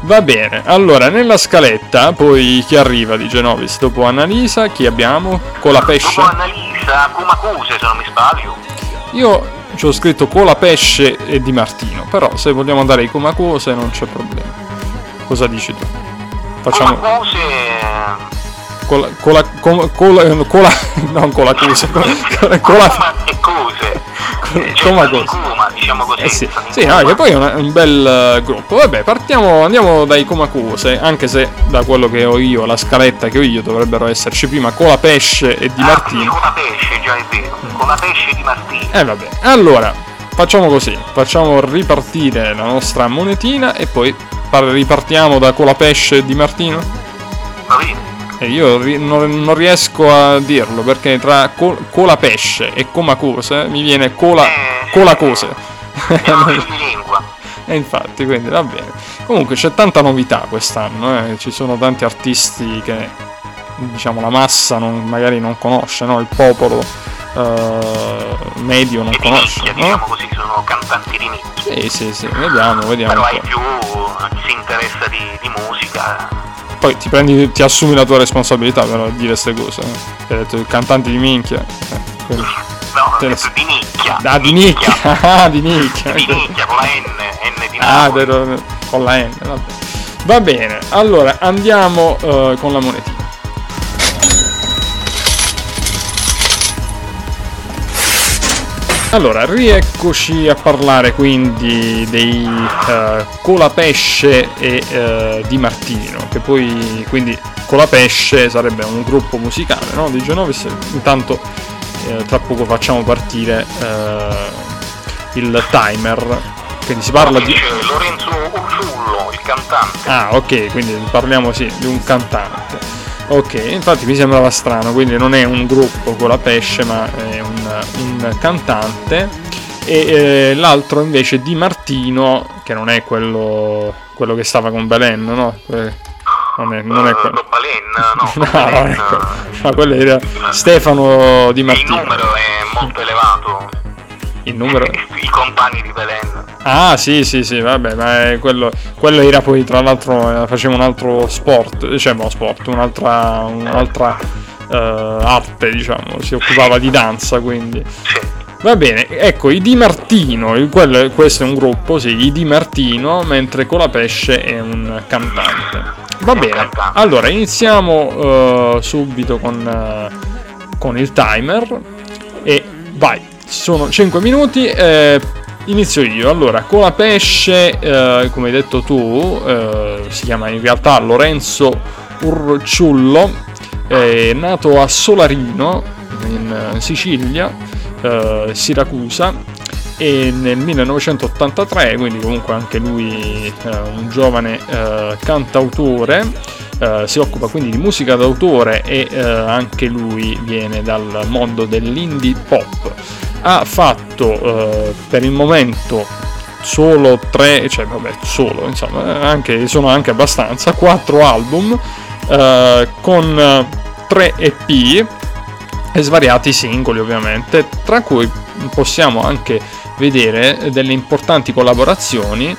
S1: Va bene, allora nella scaletta poi chi arriva di Genovis dopo Annalisa? Chi abbiamo? Colapesce?
S2: Dopo Annalisa, Kumacuse se non mi sbaglio.
S1: Io ci ho scritto Colapesce e Di Martino, però se vogliamo andare ai Comacose non c'è problema. Cosa dici tu?
S2: Facciamo... Comacose
S1: Cola, cola, cola, cola, cola non cola cuse, cola, cola,
S2: Coma e cose. Cioè,
S1: Coma
S2: sono in
S1: cose.
S2: diciamo così.
S1: Eh sì, sì no, che poi è un, un bel eh, gruppo. Vabbè, partiamo, andiamo dai Comacuse, anche se da quello che ho io, la scaletta che ho io, dovrebbero esserci prima Cola Pesce e Di
S2: Ah,
S1: Martino.
S2: con la pesce, già è vero. Con la pesce di Martino.
S1: Eh vabbè, allora facciamo così, facciamo ripartire la nostra monetina e poi par- ripartiamo da Colapesce Di Martino.
S2: Bene?
S1: E io ri- non, non riesco a dirlo perché tra col- Colapesce e Comacose mi viene Cola,
S2: Eh.
S1: Colacose. E infatti, quindi va bene. Comunque c'è tanta novità quest'anno, eh. ci sono tanti artisti che diciamo la massa non- magari non conosce, no? il popolo eh, medio non conosce.
S2: nicchia,
S1: no?
S2: diciamo così, sono cantanti di nicchia.
S1: Sì, sì, sì, vediamo, vediamo.
S2: Però
S1: un
S2: ai
S1: po'.
S2: più chi si interessa di, di musica.
S1: Poi ti prendi, ti assumi la tua responsabilità per dire queste cose. eh. Hai detto il cantante di minchia. eh,
S2: No,
S1: Te
S2: detto di nicchia.
S1: Ah, di nicchia, ah, di nicchia.
S2: Di nicchia con la N, N di
S1: Ah,
S2: Napoli.
S1: vero, con la N, vabbè. Va bene, allora andiamo eh, con la monetina. Allora, rieccoci a parlare quindi dei eh, Colapesce e eh, Di Martino, che poi quindi Colapesce sarebbe un gruppo musicale no? di Genovis. Intanto eh, tra poco facciamo partire eh, il timer, quindi si parla di...
S2: Lorenzo Ursullo, il cantante.
S1: Ah, ok, quindi parliamo sì di un cantante. Ok, infatti mi sembrava strano, quindi non è un gruppo con la pesce, ma è un, un cantante. E eh, l'altro invece di Martino, che non è quello, quello che stava con Belen, no? Eh, Non è, non è
S2: Eh,
S1: quello.
S2: Doppalen, no,
S1: No, non
S2: Doppalen,
S1: è quello. Era Stefano Di
S2: Il
S1: Martino.
S2: numero è molto elevato.
S1: Il numero.
S2: I compagni di Belen.
S1: Ah, sì, sì, sì, vabbè, ma è quello, quello era poi tra l'altro eh, faceva un altro sport, diciamo sport, un'altra, un'altra eh, arte, diciamo, si occupava di danza, quindi. Va bene, ecco, i Di Martino, quello- questo è un gruppo, sì, i Di Martino, mentre Colapesce è un cantante. Va bene, allora iniziamo eh, subito con, eh, con il timer e vai, sono 5 minuti, eh, inizio io. Allora, Colapesce, eh, come hai detto tu, eh, si chiama in realtà Lorenzo Urciullo, è nato a Solarino, in Sicilia, eh, Siracusa e nel 1983, quindi comunque anche lui eh, un giovane eh, cantautore, eh, si occupa quindi di musica d'autore e eh, anche lui viene dal mondo dell'indie pop. Ha fatto eh, per il momento solo tre, cioè vabbè, solo, insomma, anche, sono anche abbastanza, quattro album eh, con eh, tre EP e svariati singoli ovviamente, tra cui possiamo anche vedere delle importanti collaborazioni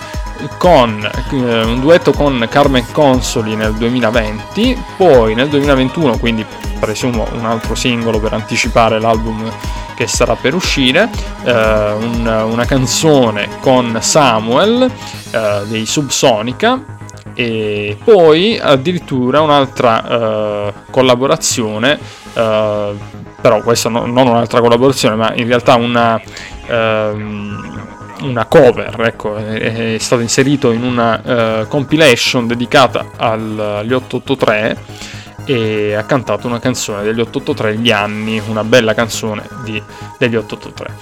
S1: con eh, un duetto con Carmen Consoli nel 2020, poi nel 2021, quindi presumo un altro singolo per anticipare l'album che starà per uscire, eh, un- una canzone con Samuel eh, dei Subsonica e poi addirittura un'altra eh, collaborazione, eh, però questa no- non un'altra collaborazione, ma in realtà una, ehm, una cover, ecco, è, è stato inserito in una eh, compilation dedicata al- agli 883 e ha cantato una canzone degli 883 Gli anni, una bella canzone di- degli 883.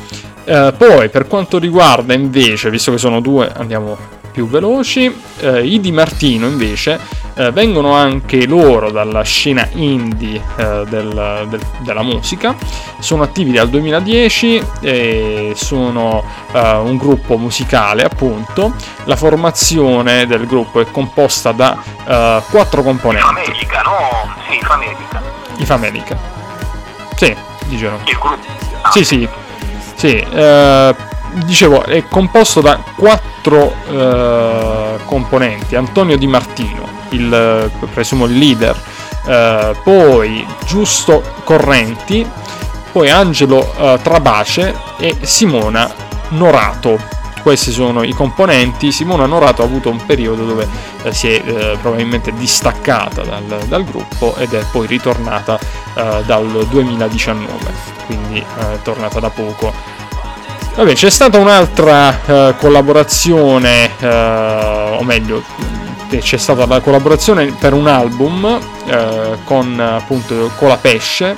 S1: Eh, poi per quanto riguarda invece, visto che sono due, andiamo più veloci, eh, i Di Martino invece eh, vengono anche loro dalla scena indie eh, del- del- della musica, sono attivi dal 2010 e sono eh, un gruppo musicale appunto, la formazione del gruppo è composta da eh, quattro componenti,
S2: Famelica, no? Sì, Famelica.
S1: i Famelica. Sì, dicono.
S2: Il gruppo. Ah,
S1: Sì, sì, sì. Dicevo, è composto da quattro eh, componenti. Antonio Di Martino, il, eh, presumo il leader, eh, poi Giusto Correnti, poi Angelo eh, Trabace e Simona Norato. questi sono i componenti. Simona Norato ha avuto un periodo dove eh, si è eh, probabilmente distaccata dal, dal, gruppo ed è poi ritornata dal 2019, quindi è tornata da poco. Vabbè, c'è stata un'altra eh, collaborazione, o meglio, c'è stata la collaborazione per un album con appunto Colapesce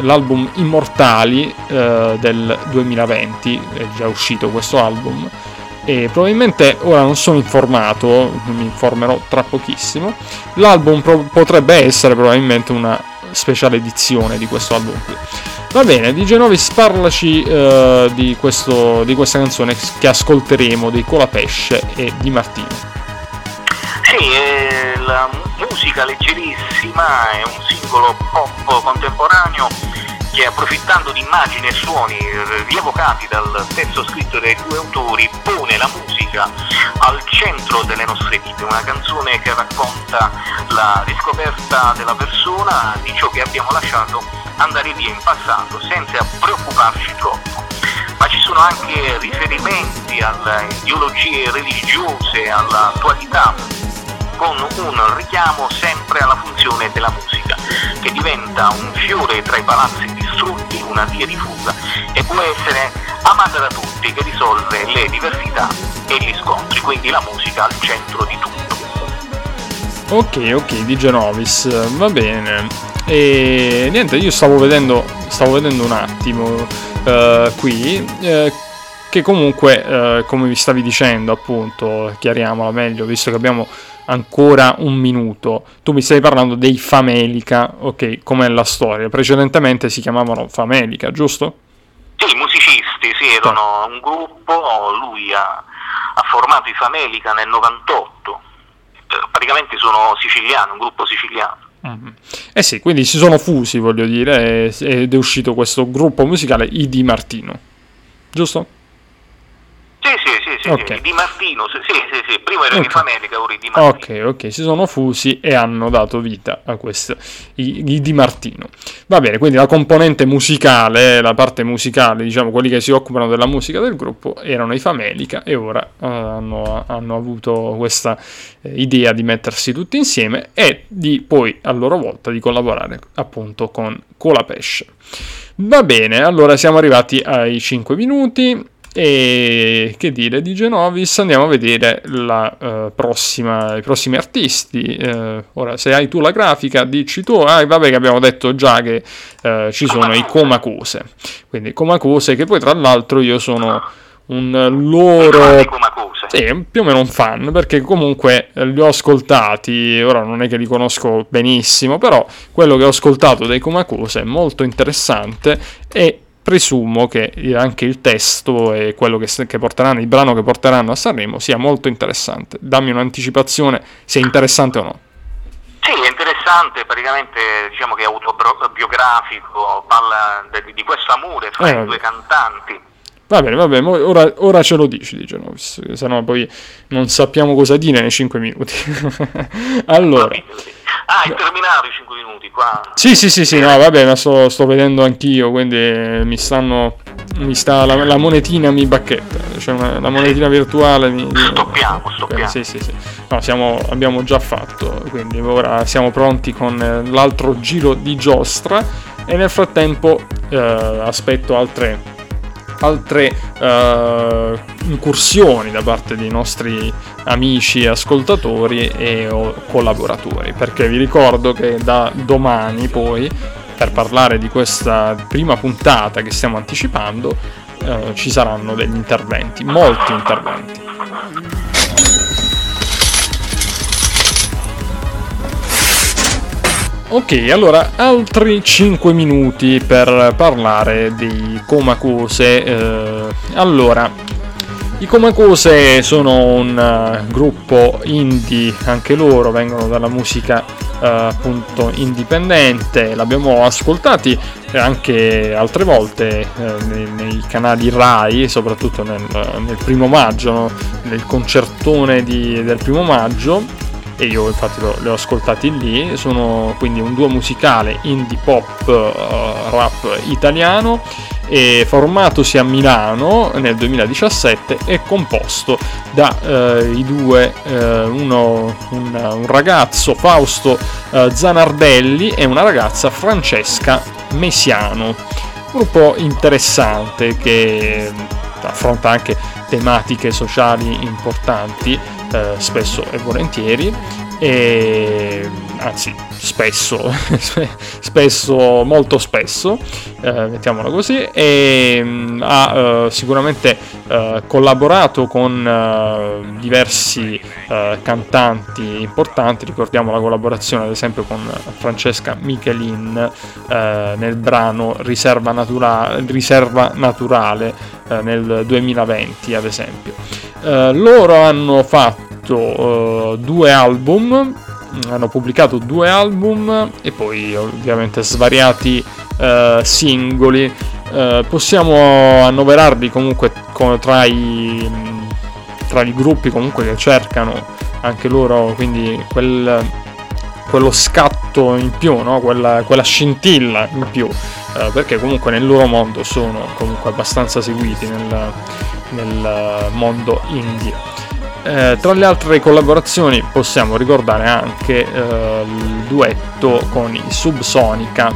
S1: l'album Immortali eh, del 2020, è già uscito questo album e probabilmente ora non sono informato, mi informerò tra pochissimo. L'album pro- potrebbe essere probabilmente una speciale edizione di questo album qui. Va bene, di Genovis parlaci eh, di, questo, di questa canzone che ascolteremo di Colapesce e di Martino.
S2: Sì, eh, la musica leggerissima, è un singolo pop contemporaneo che approfittando di immagini e suoni rievocati dal testo scritto dai due autori pone la musica al centro delle nostre vite, una canzone che racconta la riscoperta della persona di ciò che abbiamo lasciato andare via in passato senza preoccuparci troppo. Ma ci sono anche riferimenti alle ideologie religiose, all'attualità con un richiamo sempre alla funzione della musica, che diventa un fiore tra i palazzi distrutti, una via di fuga e può essere amata da tutti, che risolve le diversità e gli scontri, quindi la musica al centro di tutto.
S1: Ok, ok, di Genovis, va bene. E niente, io stavo vedendo, stavo vedendo un attimo uh, qui. Uh, che comunque, eh, come vi stavi dicendo, appunto, chiariamola meglio, visto che abbiamo ancora un minuto. Tu mi stai parlando dei Famelica, ok, com'è la storia? Precedentemente si chiamavano Famelica, giusto?
S2: Sì, i musicisti, sì, erano un gruppo, lui ha, ha formato i Famelica nel 98, eh, praticamente sono siciliani, un gruppo siciliano.
S1: Mm-hmm. Eh sì, quindi si sono fusi, voglio dire, ed è uscito questo gruppo musicale I Di Martino, giusto?
S2: Sì, sì, sì, sì, okay. Di Martino, sì, sì, sì, prima era okay. di Famelica, ora di Martino.
S1: Ok, ok, si sono fusi e hanno dato vita a questo, i, i, Di Martino. Va bene, quindi la componente musicale, la parte musicale, diciamo, quelli che si occupano della musica del gruppo erano i Famelica e ora uh, hanno, hanno, avuto questa eh, idea di mettersi tutti insieme e di poi a loro volta di collaborare appunto con Colapesce. Va bene, allora siamo arrivati ai 5 minuti. E che dire di Genovis? Andiamo a vedere la, uh, prossima, i prossimi artisti. Uh, ora, se hai tu la grafica, dici tu. Ah, vabbè, che abbiamo detto già che uh, ci sono i Comacose. Quindi, Comacose, che poi tra l'altro io sono un loro. Sì, più o meno un fan, perché comunque li ho ascoltati, ora non è che li conosco benissimo, però quello che ho ascoltato dei Comacose è molto interessante e presumo che anche il testo e quello che, che, porteranno, il brano che porteranno a Sanremo sia molto interessante. Dammi un'anticipazione se è interessante o no.
S2: Sì, è interessante, praticamente diciamo che è autobiografico, parla di, di questo amore fra eh, i due cantanti.
S1: Va bene, va bene, ora, ora ce lo dici, dice Novis, se no poi non sappiamo cosa dire nei 5 minuti. allora...
S2: Ah, è terminato i 5 minuti qua.
S1: Sì, sì, sì, sì, no, vabbè, ma sto, sto vedendo anch'io, quindi mi stanno... Mi sta, la, la monetina mi bacchetta, cioè una, la monetina virtuale mi...
S2: Stoppiamo, stoppiamo.
S1: Sì, sì, sì. No, siamo, abbiamo già fatto, quindi ora siamo pronti con l'altro giro di giostra e nel frattempo eh, aspetto altre altre uh, incursioni da parte dei nostri amici ascoltatori e collaboratori perché vi ricordo che da domani poi per parlare di questa prima puntata che stiamo anticipando uh, ci saranno degli interventi molti interventi Ok, allora altri 5 minuti per parlare di Comacose. Eh, allora, i Comacose sono un uh, gruppo indie, anche loro vengono dalla musica uh, appunto indipendente, l'abbiamo ascoltati anche altre volte uh, nei, nei, canali RAI, soprattutto nel, nel primo maggio, no? nel concertone di, del primo maggio e io infatti li ho ascoltati lì, sono quindi un duo musicale indie pop uh, rap italiano e formatosi a Milano nel 2017 è composto da eh, due, eh, uno, un, un, ragazzo Fausto Zanardelli e una ragazza Francesca Mesiano. Gruppo interessante che affronta anche tematiche sociali importanti, eh, spesso e volentieri, e anzi spesso, spesso, molto spesso, eh, mettiamola così, e mm, ha eh, sicuramente eh, collaborato con eh, diversi eh, cantanti importanti, ricordiamo la collaborazione ad esempio con Francesca Michelin eh, nel brano Riserva, Natura- Riserva Naturale nel 2020 ad esempio. loro hanno fatto due album, hanno pubblicato due album e poi ovviamente svariati uh, singoli. Uh, possiamo annoverarli comunque tra i, tra i gruppi comunque che cercano anche loro quindi quel, quello scatto in più, no? quella, quella, scintilla in più, eh, perché comunque nel loro mondo sono comunque abbastanza seguiti nel, nel mondo indie. Eh, tra le altre collaborazioni possiamo ricordare anche eh, il duetto con i Subsonica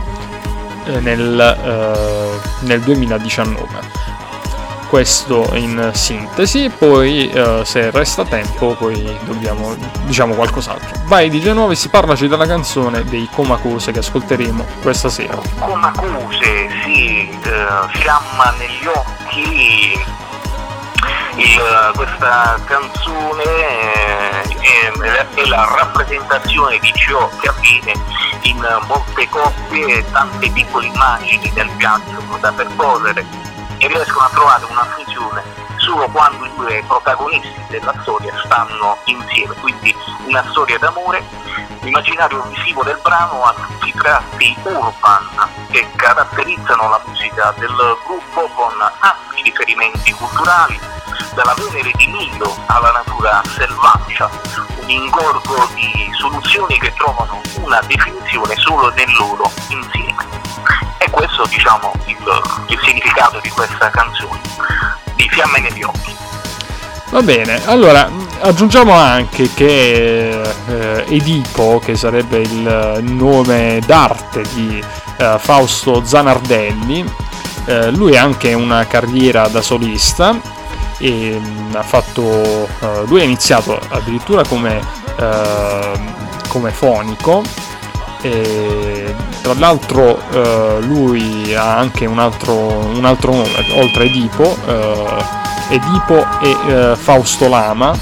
S1: eh, nel, eh, nel, 2019. Questo in sintesi, poi eh, se resta tempo poi dobbiamo diciamo qualcos'altro. Vai di Genovis, parlaci della canzone dei Comacose che ascolteremo questa sera.
S2: Comacose, sì, fiamma negli occhi il, questa canzone è, è, è, la rappresentazione di ciò che avviene in molte coppie, tante piccole immagini del viaggio da percorrere. E riescono a trovare una funzione solo quando i due protagonisti della storia stanno insieme, quindi una storia d'amore. L'immaginario visivo del brano ha tutti i tratti urban che caratterizzano la musica del gruppo con ampi riferimenti culturali, dalla Venere di Nilo alla natura selvaggia, un ingorgo di soluzioni che trovano una definizione solo nel loro insieme. E questo diciamo il, il significato di questa canzone, di Fiamme negli occhi.
S1: Va bene, allora aggiungiamo anche che eh, Edipo, che sarebbe il nome d'arte di eh, Fausto Zanardelli, eh, lui ha anche una carriera da solista e mm, ha fatto uh, lui ha iniziato addirittura come, uh, come fonico e tra l'altro uh, lui ha anche un altro, un altro nome oltre Edipo Edipo e Fausto Lama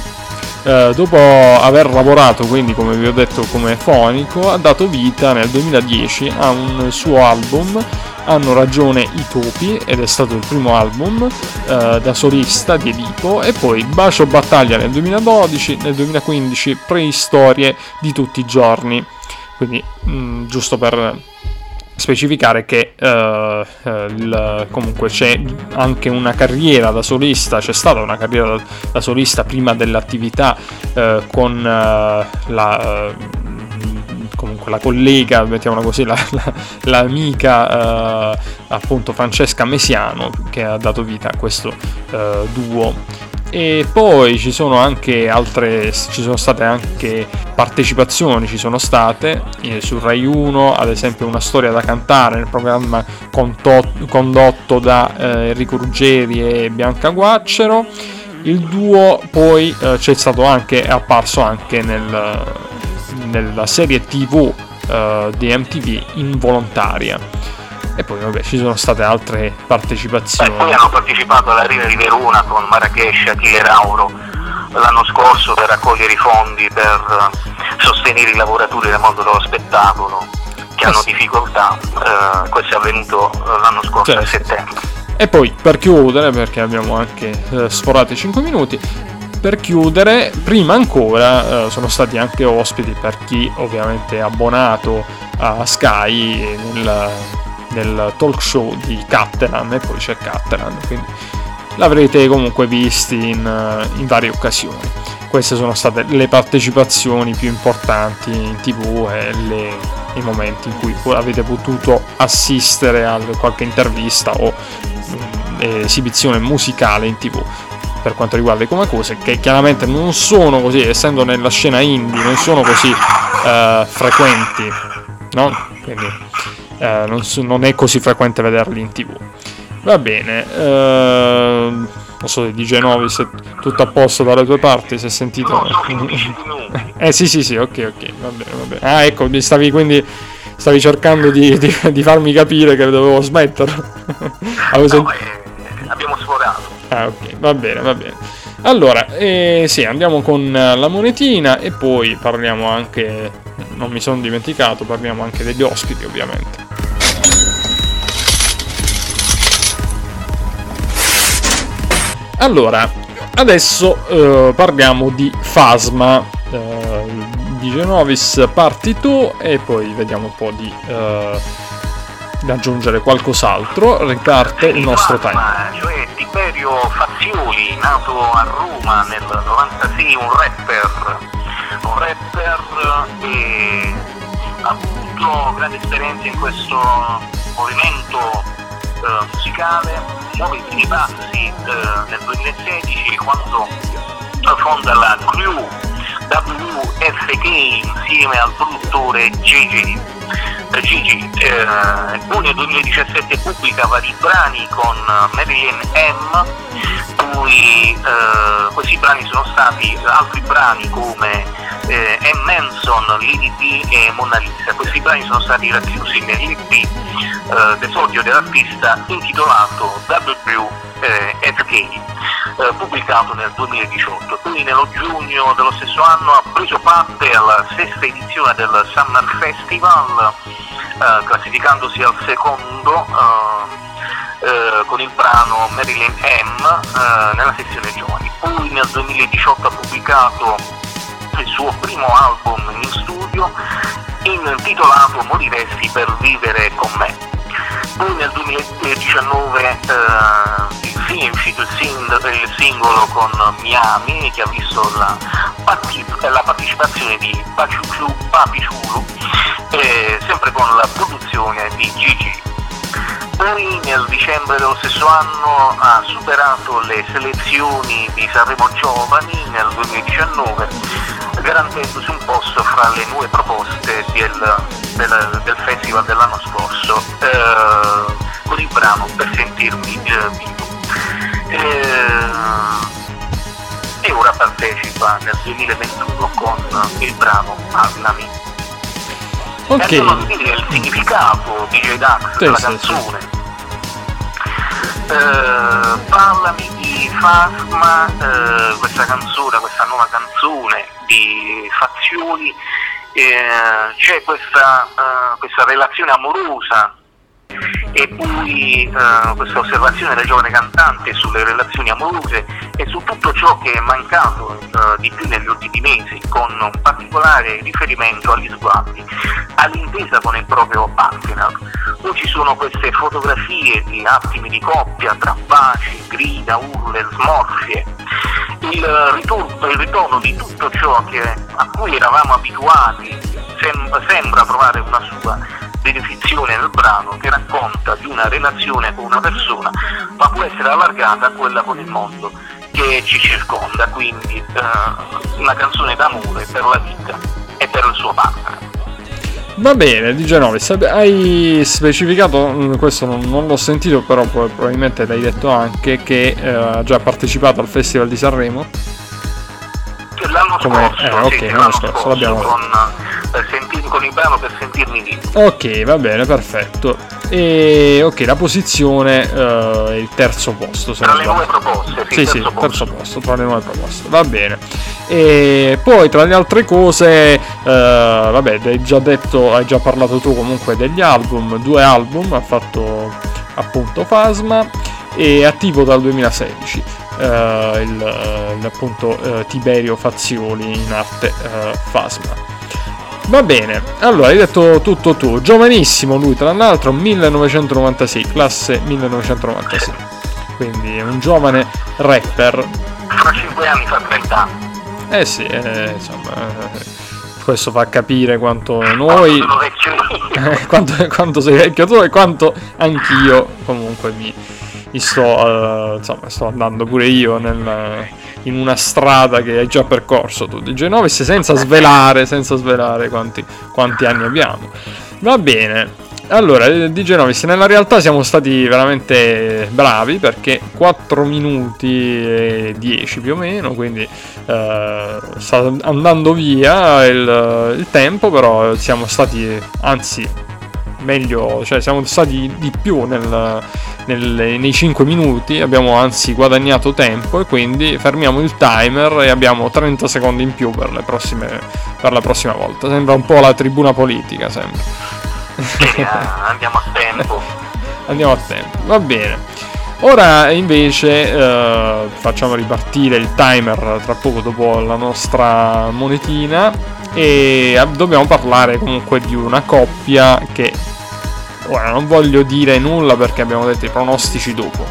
S1: dopo aver lavorato quindi come vi ho detto come fonico ha dato vita nel 2010 a un suo album hanno ragione i topi ed è stato il primo album eh, da solista di Edipo e poi Bacio Battaglia nel 2012, nel 2015 Preistorie di tutti i giorni. Quindi mh, mm, giusto per specificare che uh, il, comunque c'è anche una carriera da solista, c'è stata una carriera da, da solista prima dell'attività uh, con uh, la comunque la collega, mettiamola così, la, la, l'amica eh, appunto Francesca Mesiano che ha dato vita a questo eh, duo. E poi ci sono anche altre, ci sono state anche partecipazioni, ci sono state eh, su Rai 1, ad esempio una storia da cantare nel programma contot- condotto da eh, Enrico Ruggeri e Bianca Guaccero. Il duo poi eh, c'è stato anche, è apparso anche nel, nella serie tv eh, di MTV involontaria. E poi vabbè ci sono state altre partecipazioni.
S2: Beh, poi hanno partecipato alla Rina di Verona con Marrakesh, Achille Rauro l'anno scorso per raccogliere i fondi per sostenere i lavoratori del mondo dello spettacolo che eh hanno sì. difficoltà. Uh, questo è avvenuto l'anno scorso certo. a settembre.
S1: E poi per chiudere, perché abbiamo anche eh, sforato i 5 minuti, per chiudere, prima ancora eh, sono stati anche ospiti per chi ovviamente è abbonato a Sky nel, nel talk show di Cattelan e poi c'è Cattelan, quindi l'avrete comunque visti in, eh, in varie occasioni. Queste sono state le partecipazioni più importanti in tv e le, i momenti in cui avete potuto assistere a qualche intervista o esibizione musicale in tv per quanto riguarda i Comacose che chiaramente non sono così essendo nella scena indie non sono così uh, frequenti no? quindi uh, non, non, è così frequente vederli in tv va bene uh, non so se DJ Novis è tutto a posto dalle tue parti, si è sentito... eh sì sì sì, ok ok, va bene, va bene. Ah ecco, stavi quindi... Stavi cercando di, di, di farmi capire che dovevo smettere.
S2: no, sent... eh, abbiamo sforato.
S1: Ah ok, va bene, va bene. Allora, eh, sì, andiamo con la monetina e poi parliamo anche, non mi sono dimenticato, parliamo anche degli ospiti ovviamente. Allora, adesso eh, parliamo di Phasma eh, di Genovis Party 2 e poi vediamo un po' di, eh, di aggiungere qualcos'altro. Riparte il nostro time.
S2: Cioè Tiberio Fazioli, nato a Roma nel 96, un rapper, un rapper e ha avuto grande esperienza in questo movimento eh, musicale muove i primi passi eh, nel 2016 quando fonda la crew WFK insieme al produttore Gigi. Gigi eh, giugno 2017 pubblica vari brani con Marilyn M, poi eh, questi brani sono stati altri brani come eh, M. Manson, Lady B e Mona Lisa. Questi brani sono stati racchiusi nell'EP eh, d'esordio dell'artista intitolato WFK, eh, pubblicato nel 2018. Quindi nello giugno dello stesso anno ha preso parte alla sesta edizione del Summer Festival, eh, classificandosi al secondo eh, eh, con il brano Marilyn M nella sezione giovani. Poi nel 2018 ha pubblicato il suo primo album in studio intitolato Moriresti per vivere con me. Poi nel 2019 eh, è uscito il, sing- il, singolo con Miami che ha visto la, part- la partecipazione di Paciucciu, Papiciulu, eh, sempre con la produzione di Gigi. Poi nel dicembre dello stesso anno ha superato le selezioni di Sanremo Giovani nel 2019 garantendosi un posto fra le nuove proposte del, del, del festival dell'anno scorso eh, con il brano Per sentirmi eh, vivo. Eh, e ora partecipa nel 2021 con il brano Parlami. Ok. A dire il significato di J. Dax della canzone. Eh, parlami di Fasma, eh, questa canzone, questa nuova canzone di fazioni, eh, c'è questa, uh, questa, relazione amorosa e poi uh, questa osservazione del giovane cantante sulle relazioni amorose e su tutto ciò che è mancato uh, di più negli ultimi mesi, con un particolare riferimento agli sguardi, all'intesa con il proprio partner. Poi ci sono queste fotografie di attimi di coppia tra baci, grida, urle, smorfie il ritorno, il ritorno di tutto ciò che, a cui eravamo abituati sem- sembra trovare una sua benefizione nel brano che racconta di una relazione con una persona ma può essere allargata a quella con il mondo che ci circonda quindi eh, una canzone d'amore per la vita e per il suo partner
S1: Va bene, DJ 9, hai specificato, mm, questo non, non, l'ho sentito, però probabilmente l'hai detto anche che eh, ha già partecipato al Festival di Sanremo.
S2: L'anno Come, scorso, eh, ok,
S1: sì, l'anno, scorso, scorso l'abbiamo
S2: con, per sentir, con il brano per sentirmi vivo.
S1: Ok, va bene, perfetto. E ok, la posizione è eh, il terzo posto.
S2: tra le nuove proposte,
S1: sì, sì, terzo, sì posto. terzo posto, tra le nuove proposte. Va bene. E poi tra le altre cose, eh, vabbè, hai già detto, hai già parlato tu comunque degli album, due album, ha fatto appunto Fasma e attivo dal 2016. Eh, il, il, appunto eh, Tiberio Fazioli in arte eh, Fasma. Va bene, allora hai detto tutto tu, giovanissimo lui tra l'altro, 1996, classe 1996, quindi è un giovane rapper.
S2: Fra 5 anni fa 30 anni.
S1: Eh sì, eh, insomma, eh, questo fa capire quanto noi...
S2: Quanto,
S1: quanto, quanto sei vecchio tu e quanto anch'io comunque mi, sto, uh, insomma, sto andando pure io nel, in una strada che hai già percorso tu, DJ Novis, senza svelare, senza svelare quanti, quanti anni abbiamo. Va bene, allora, DJ Novis, nella realtà siamo stati veramente bravi perché 4 minuti e 10 più o meno, quindi eh, sta andando via il, il, tempo, però siamo stati, anzi, meglio, cioè siamo stati di più nel, nel, nei 5 minuti, abbiamo anzi guadagnato tempo e quindi fermiamo il timer e abbiamo 30 secondi in più per, prossime, per la prossima volta. Sembra un po' la tribuna politica, sembra.
S2: andiamo a tempo.
S1: andiamo a tempo, va bene. Ora invece eh, facciamo ripartire il timer tra poco dopo la nostra monetina e dobbiamo parlare comunque di una coppia che ora non voglio dire nulla perché abbiamo detto i pronostici dopo.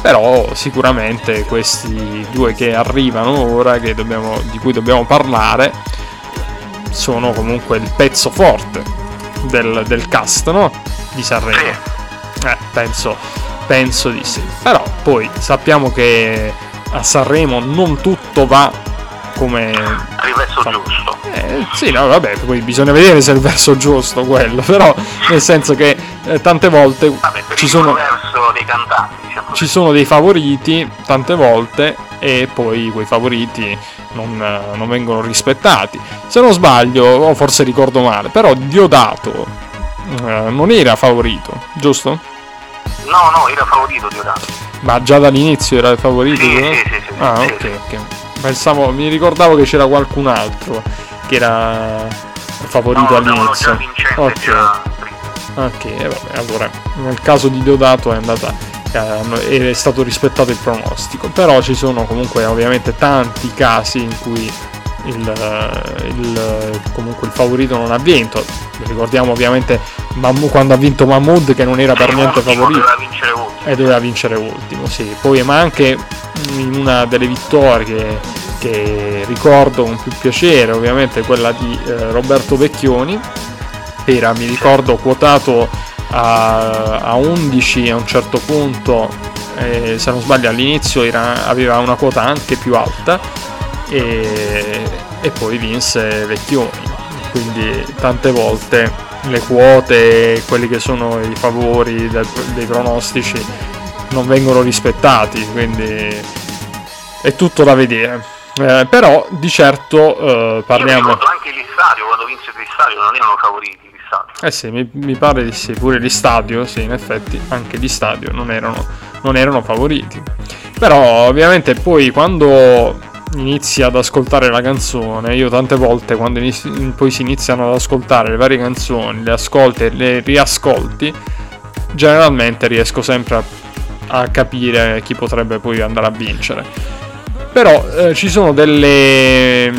S1: Però sicuramente questi due che arrivano ora, che dobbiamo, di cui dobbiamo parlare, sono comunque il pezzo forte del, del cast, no? Di Sanremo. Eh, penso, penso di sì. Però poi sappiamo che a Sanremo non tutto va come...
S2: Il verso so, giusto.
S1: Eh, sì, no, vabbè, poi bisogna vedere se è il verso giusto quello, però nel senso che eh, tante volte
S2: vabbè,
S1: ci sono...
S2: dei cantanti, diciamo.
S1: Ci sono dei favoriti tante volte e poi quei favoriti non, non, vengono rispettati. Se non sbaglio, o forse ricordo male, però Diodato eh, non era favorito, giusto?
S2: No, no, era favorito Diodato.
S1: Ma già dall'inizio era favorito?
S2: Sì, sì, sì, sì,
S1: Ah,
S2: sì,
S1: ok,
S2: sì.
S1: ok. Pensavo, mi ricordavo che c'era qualcun altro che era favorito
S2: no,
S1: all'inizio.
S2: No, vincente
S1: ok.
S2: già
S1: Ok, eh, vabbè, allora nel caso di Diodato è andata è stato rispettato il pronostico però ci sono comunque ovviamente tanti casi in cui il, il, comunque il favorito non ha vinto. Ricordiamo ovviamente Mamu, quando ha vinto Mahmood che non era per niente favorito.
S2: doveva
S1: e doveva vincere ultimo sì. poi ma anche in una delle vittorie che ricordo con più piacere ovviamente quella di eh, Roberto Vecchioni. Era mi ricordo quotato a, a 11 a un certo punto, eh, se non sbaglio all'inizio era, aveva una quota anche più alta e, e poi vinse Vecchioni. Quindi tante volte le quote, quelli che sono i favori del, dei pronostici non vengono rispettati, quindi è tutto da vedere. Eh, però di certo eh, parliamo.
S2: Io anche gli stadio, quando vinse gli stadio non erano favoriti.
S1: Eh sì, mi, mi, pare di sì, pure gli stadio, sì, in effetti anche gli stadio non erano, non erano favoriti. Però ovviamente poi quando inizi ad ascoltare la canzone, io tante volte quando inizi, poi si iniziano ad ascoltare le varie canzoni, le ascolti e le riascolti, generalmente riesco sempre a, a, capire chi potrebbe poi andare a vincere. Però eh, ci sono delle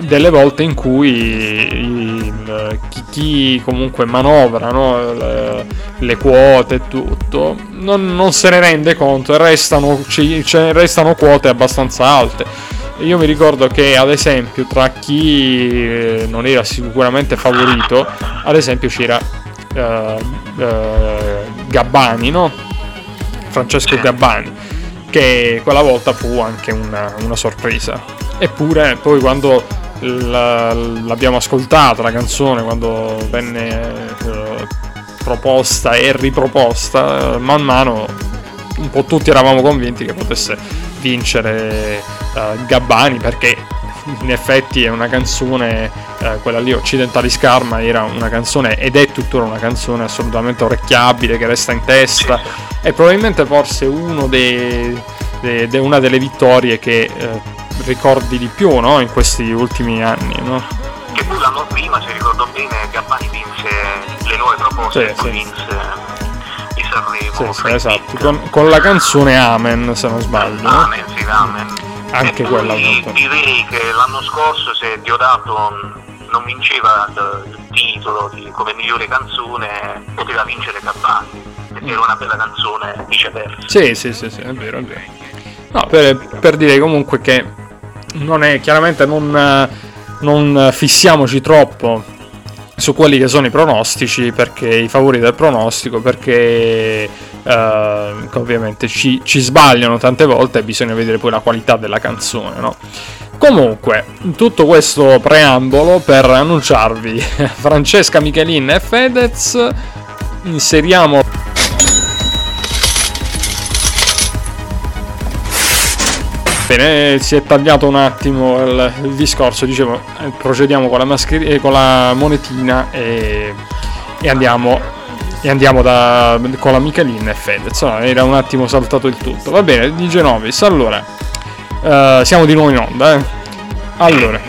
S1: delle volte in cui il, chi, chi, comunque manovra no, le, le, quote e tutto non, non, se ne rende conto e restano, ci, restano quote abbastanza alte. Io mi ricordo che ad esempio tra chi eh, non era sicuramente favorito, ad esempio c'era uh, uh, Gabbani, no? Francesco Gabbani, che quella volta fu anche una, una sorpresa. Eppure poi quando l'abbiamo ascoltata la canzone quando venne eh, proposta e riproposta, eh, man mano un po' tutti eravamo convinti che potesse vincere eh, Gabbani perché in effetti è una canzone, eh, quella lì Occidentali Scarma era una canzone ed è tuttora una canzone assolutamente orecchiabile che resta in testa. E probabilmente forse uno dei, de, de una delle vittorie che eh, ricordi di più no? in questi ultimi anni. No?
S2: Che poi l'anno prima, se ricordo bene, Gabbani vinse le nuove proposte sì, sì. vinse di Sanremo.
S1: Sì, sì, esatto, con, con, la canzone Amen, se non sbaglio.
S2: Amen, sì, Amen.
S1: Anche
S2: e
S1: quella.
S2: Poi direi che l'anno scorso, se Diodato non vinceva il, il titolo di, come migliore canzone, poteva vincere Gabbani, perché era una bella canzone viceversa.
S1: Sì, sì, sì, sì, è vero, è vero. No, per, per dire comunque che non è chiaramente non, non fissiamoci troppo su quelli che sono i pronostici, perché i favori del pronostico, perché eh, ovviamente ci, ci, sbagliano tante volte e bisogna vedere poi la qualità della canzone, no? Comunque, tutto questo preambolo per annunciarvi Francesca Michelin e Fedez, inseriamo Bene, si è tagliato un attimo il, discorso, dicevo, eh, procediamo con la, mascheri- eh, con la monetina e, e, andiamo, e andiamo da, con la Michelin e Fedez. No, era un attimo saltato il tutto. Va bene, di Genovis, allora, uh, siamo di nuovo in onda. Eh. Allora,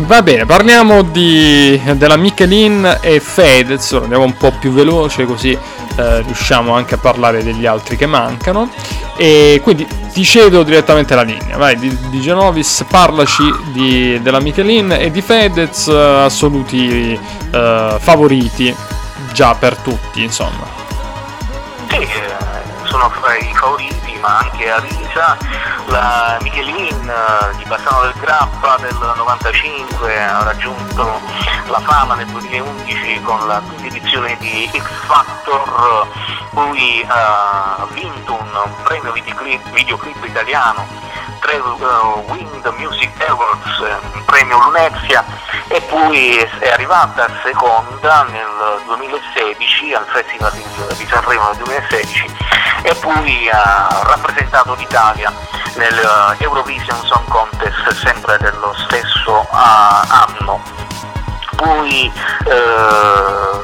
S1: va bene, parliamo di, della Michelin e Fedez, andiamo un po' più veloce così eh, riusciamo anche a parlare degli altri che mancano. E quindi ti cedo direttamente la linea. Vai, di, di Genovis, parlaci di, della Michelin e di Fedez, uh, assoluti uh, favoriti già per tutti, insomma.
S2: Sì, eh, sono fra i favoriti, ma anche a risa. La Michelin eh, di Bassano del Grappa del 95 ha raggiunto la fama nel 2011 con la quinta edizione di X Factor, poi ha vinto un premio videoclip, videoclip italiano, tre uh, Wind Music Awards, un premio Lunezia e poi è arrivata seconda nel 2016 al Festival di Sanremo nel 2016 e poi ha rappresentato l'Italia nel eh, Eurovision Song Contest sempre dello stesso anno. Poi, eh,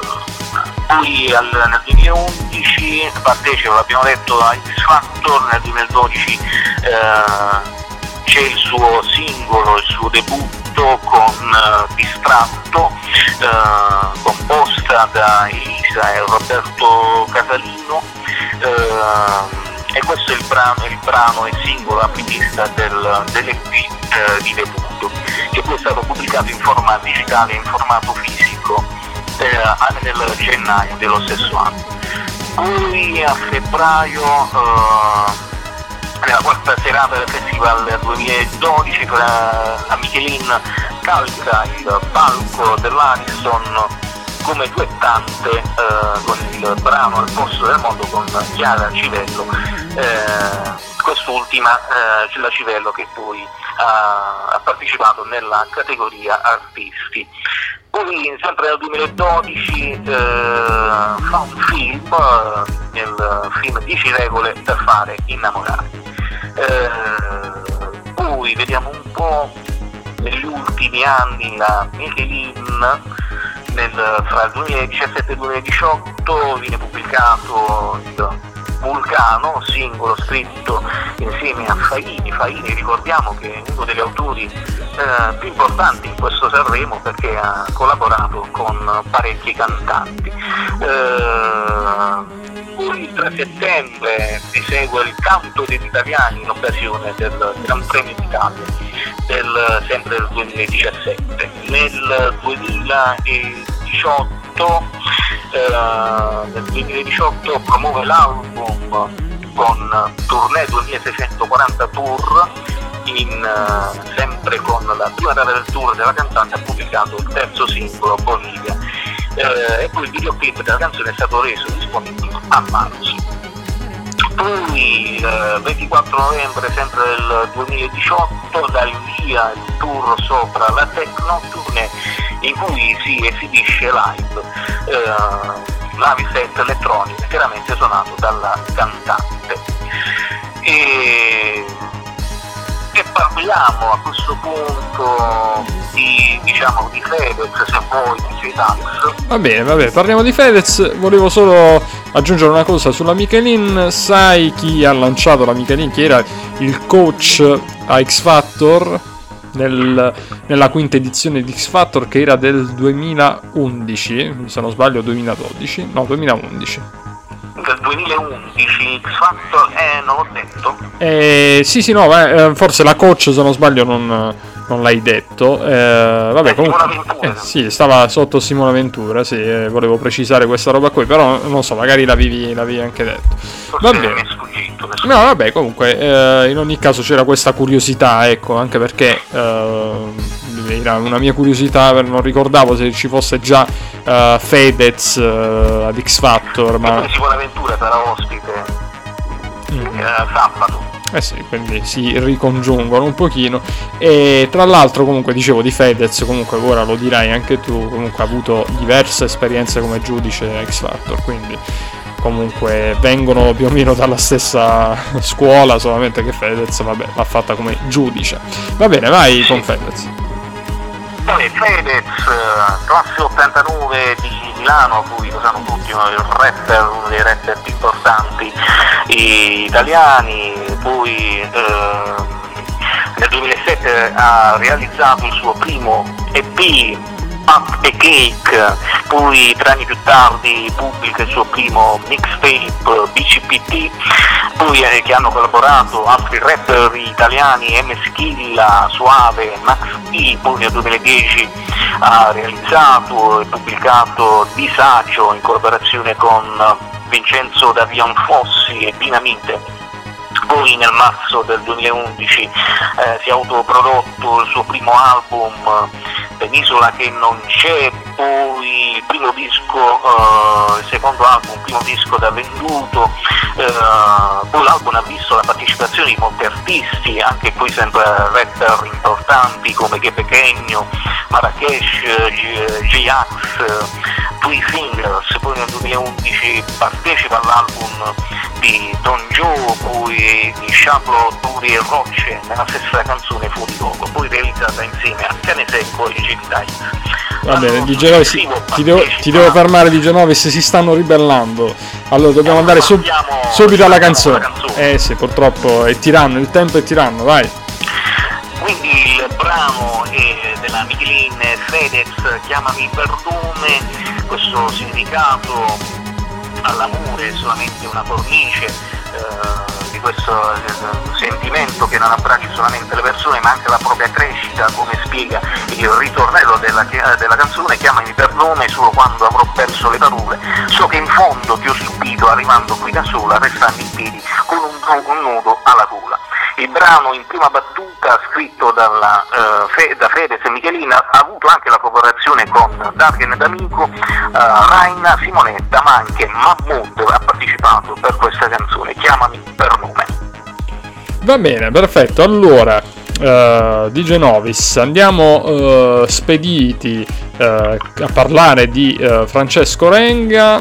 S2: poi al, nel 2011 partecipa, l'abbiamo detto, a X Factor, nel 2012 eh, c'è il suo singolo, il suo debutto con uh, Distratto, uh, composta da Elisa e Roberto Casalino. Uh, e questo è il brano, il brano e singolo apripista del, dell'EP eh, di debutto, che poi è stato pubblicato in forma digitale e in formato fisico eh, nel gennaio dello stesso anno. Poi a febbraio eh, nella quarta serata del Festival 2012 la Michelin calca il palco dell'Ariston come duettante eh, con il brano Al posto del mondo con Chiara Civello eh, quest'ultima eh, la Civello che poi ha partecipato nella categoria artisti poi sempre nel 2012 eh, fa un film, eh, il film 10 regole per fare innamorare. Eh, poi vediamo un po' negli ultimi anni la Michelin nel, fra il 2017 e il 2018 viene pubblicato il Vulcano, singolo scritto insieme a Faini. Faini ricordiamo che è uno degli autori eh, più importanti in questo Sanremo perché ha collaborato con parecchi cantanti. Eh, il 3 settembre si segue il canto degli italiani in occasione del Gran Premio d'Italia del, sempre del 2017. Nel 2018 eh, nel 2018 promuove l'album con Tournée 2640 Tour in, uh, sempre con la prima data del tour della cantante ha pubblicato il terzo singolo Bolivia eh, e poi il videoclip della canzone è stato reso disponibile a marzo. Poi il eh, 24 novembre sempre del 2018 dà il via il tour sopra la Tecno Tournée in cui si esibisce live eh, navi set elettroniche interamente suonato dalla cantante. E, e parliamo a questo punto di, diciamo, di Fedez, se vuoi, di Cidax.
S1: Va bene, va bene, parliamo di Fedez, volevo solo aggiungere una cosa sulla Michelin, sai chi ha lanciato la Michelin, chi era il coach a X Factor? Nel, nella quinta edizione di X Factor che era del 2011, se non sbaglio 2012, no 2011.
S2: Del 2011 X Factor, eh, non l'ho detto.
S1: Eh, sì, sì, no, eh, forse la coach se non sbaglio non non l'hai detto. Eh, vabbè, comunque. Eh, sì, stava sotto Simona Ventura. Sì, eh, volevo precisare questa roba qui. Però non so, magari l'avevi, l'avevi anche detto. Va bene. No, vabbè, comunque, eh, in ogni caso c'era questa curiosità, ecco, anche perché. Eh, era una mia curiosità, non ricordavo se ci fosse già uh, Fedez ad X Factor, ma...
S2: Quindi Buonaventura sarà ospite mm. sabato.
S1: Eh sì, quindi si ricongiungono un pochino. E tra l'altro, comunque, dicevo di Fedez, comunque ora lo dirai anche tu, comunque ha avuto diverse esperienze come giudice X Factor, quindi comunque vengono più o meno dalla stessa scuola, solamente che Fedez, vabbè, l'ha fatta come giudice. Va bene, vai con Fedez.
S2: Vabbè, Fedez, classe 89 di Milano, a cui lo sanno tutti, uno rapper, uno dei rapper più importanti italiani, poi eh, nel 2007 ha realizzato il suo primo EP Puff e Cake, poi tre anni più tardi pubblica il suo primo mixtape BCPT, poi eh, che hanno collaborato altri rapper italiani, M. Schilla, Suave, Max P, poi nel 2010 ha realizzato e pubblicato Disagio in collaborazione con Vincenzo Davian Fossi e Dinamite poi nel marzo del 2011 eh, si è autoprodotto il suo primo album Penisola che non c'è, poi il primo disco, eh, il secondo album, il primo disco da venduto, eh, poi l'album ha visto la partecipazione di molti artisti, anche qui sempre rapper importanti come Che Pechegno, Marrakesh, J-Ax, Tui Fingers, poi nel 2011 partecipa all'album di Don Joe, poi di Sciablo, Turi e Rocce nella stessa canzone Fuori Luogo, poi realizzata insieme a Cane Secco e Jimmy Dice.
S1: Va bene, di Genovis, ti, devo, ti devo fermare di Genovis, si stanno ribellando. Allora dobbiamo andare sub, subito alla canzone. Eh sì, purtroppo è tiranno, il tempo è tiranno, vai.
S2: Quindi il brano è della Michelin Fedez, Chiamami per nome, questo significato all'amore solamente una cornice eh, di questo eh, sentimento che non abbraccia solamente le persone ma anche la propria crescita, come spiega il ritornello della, della canzone, chiamami per nome solo quando avrò perso le parole, so che in fondo ti ho stupito arrivando qui da sola, restando in piedi con un, un nudo alla gola. Il brano in prima battuta, scritto dalla, uh, Fe, da Fedez e Michelina, ha avuto anche la collaborazione con Dargen D'Amico, uh, Raina, Simonetta, ma anche Mahmood ha partecipato per questa canzone, Chiamami per nome.
S1: Va bene, perfetto. Allora, uh, di Genovis andiamo uh, spediti uh, a parlare di Francesco Renga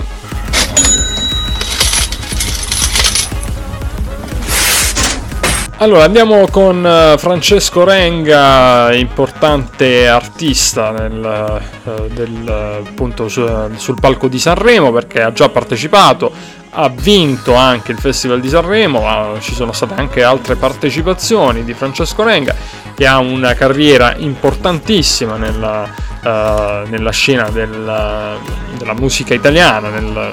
S1: Allora andiamo con uh, Francesco Renga, importante artista nel, uh, del, appunto, su, sul palco di Sanremo perché ha già partecipato, ha vinto anche il Festival di Sanremo, ci sono state anche altre partecipazioni di Francesco Renga che ha una carriera importantissima nella, nella scena del, della musica italiana, nel,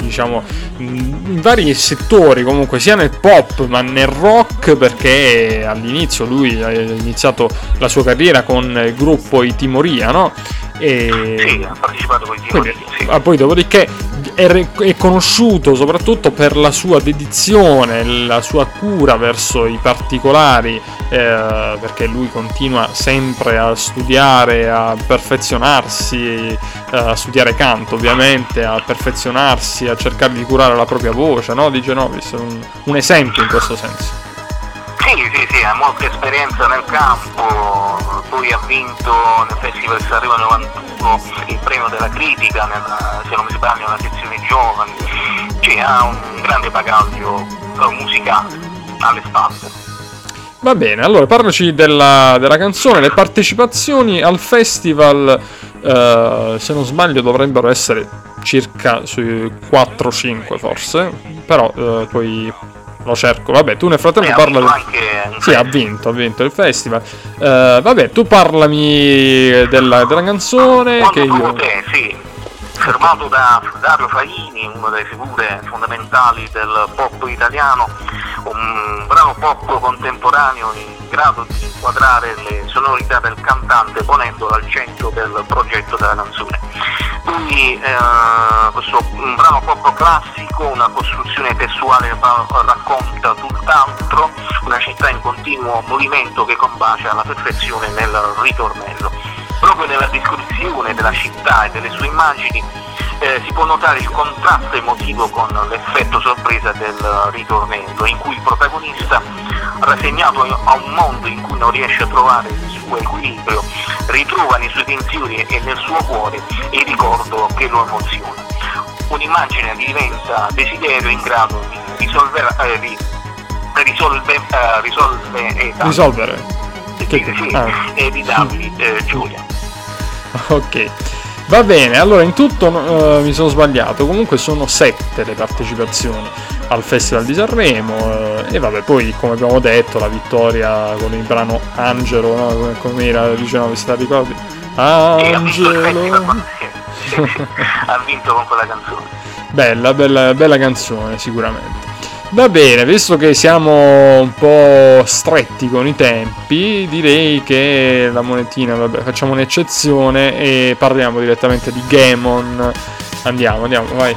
S1: diciamo in vari settori comunque sia nel pop ma nel rock perché all'inizio lui ha iniziato la sua carriera con il gruppo I Timoria no?
S2: E... Sì, ha partecipato con i Timoria sì.
S1: ah, poi dopodiché è, è, conosciuto soprattutto per la sua dedizione la sua cura verso i particolari eh, perché lui continua sempre a studiare a perfezionarsi eh, a studiare canto ovviamente a perfezionarsi a cercare di curare la propria voce, no? Di Genovis, un, un esempio in questo senso.
S2: Sì, sì, sì, ha molta esperienza nel campo, poi ha vinto nel Festival Sanremo 91 il premio della critica, nella, se non mi sbaglio, nella sezione giovani, cioè ha un grande bagaglio musicale alle spalle.
S1: Va bene, allora parlaci della, della canzone, le partecipazioni al festival, eh, se non sbaglio dovrebbero essere circa sui 4-5 forse, però eh, poi lo cerco. Vabbè, tu nel frattempo parla.
S2: Anche...
S1: Sì, ha vinto, ha vinto il festival. Uh, vabbè, tu parlami della, della canzone.
S2: Quando che io. Te, sì. Fermato da Dario Faini, una delle figure fondamentali del pop italiano, un brano pop contemporaneo in grado di inquadrare le sonorità del cantante ponendolo al centro del progetto della canzone. Quindi eh, questo un brano pop classico, una costruzione testuale racconta tutt'altro, una città in continuo movimento che combacia alla perfezione nel ritornello. Proprio nella descrizione della città e delle sue immagini eh, si può notare il contrasto emotivo con l'effetto sorpresa del ritornello, in cui il protagonista, rassegnato a un mondo in cui non riesce a trovare il suo equilibrio, ritrova nei suoi pensieri e nel suo cuore il ricordo che lo emoziona. Un'immagine diventa desiderio in grado di risolvere, eh, di risolve, eh, risolve, eh,
S1: risolvere.
S2: Sì, sì, ah. e di eh, gioia.
S1: Ok. Va bene, allora in tutto uh, mi sono sbagliato, comunque sono sette le partecipazioni al Festival di Sanremo uh, e vabbè poi come abbiamo detto la vittoria con il brano Angelo, no? come era, dicevano, vi sta ricordi?
S2: Angelo! ha vinto con quella canzone.
S1: Bella, bella, bella canzone sicuramente. Va bene, visto che siamo un po' stretti con i tempi, direi che la monetina, vabbè, facciamo un'eccezione e parliamo direttamente di Gamon. Andiamo, andiamo, vai.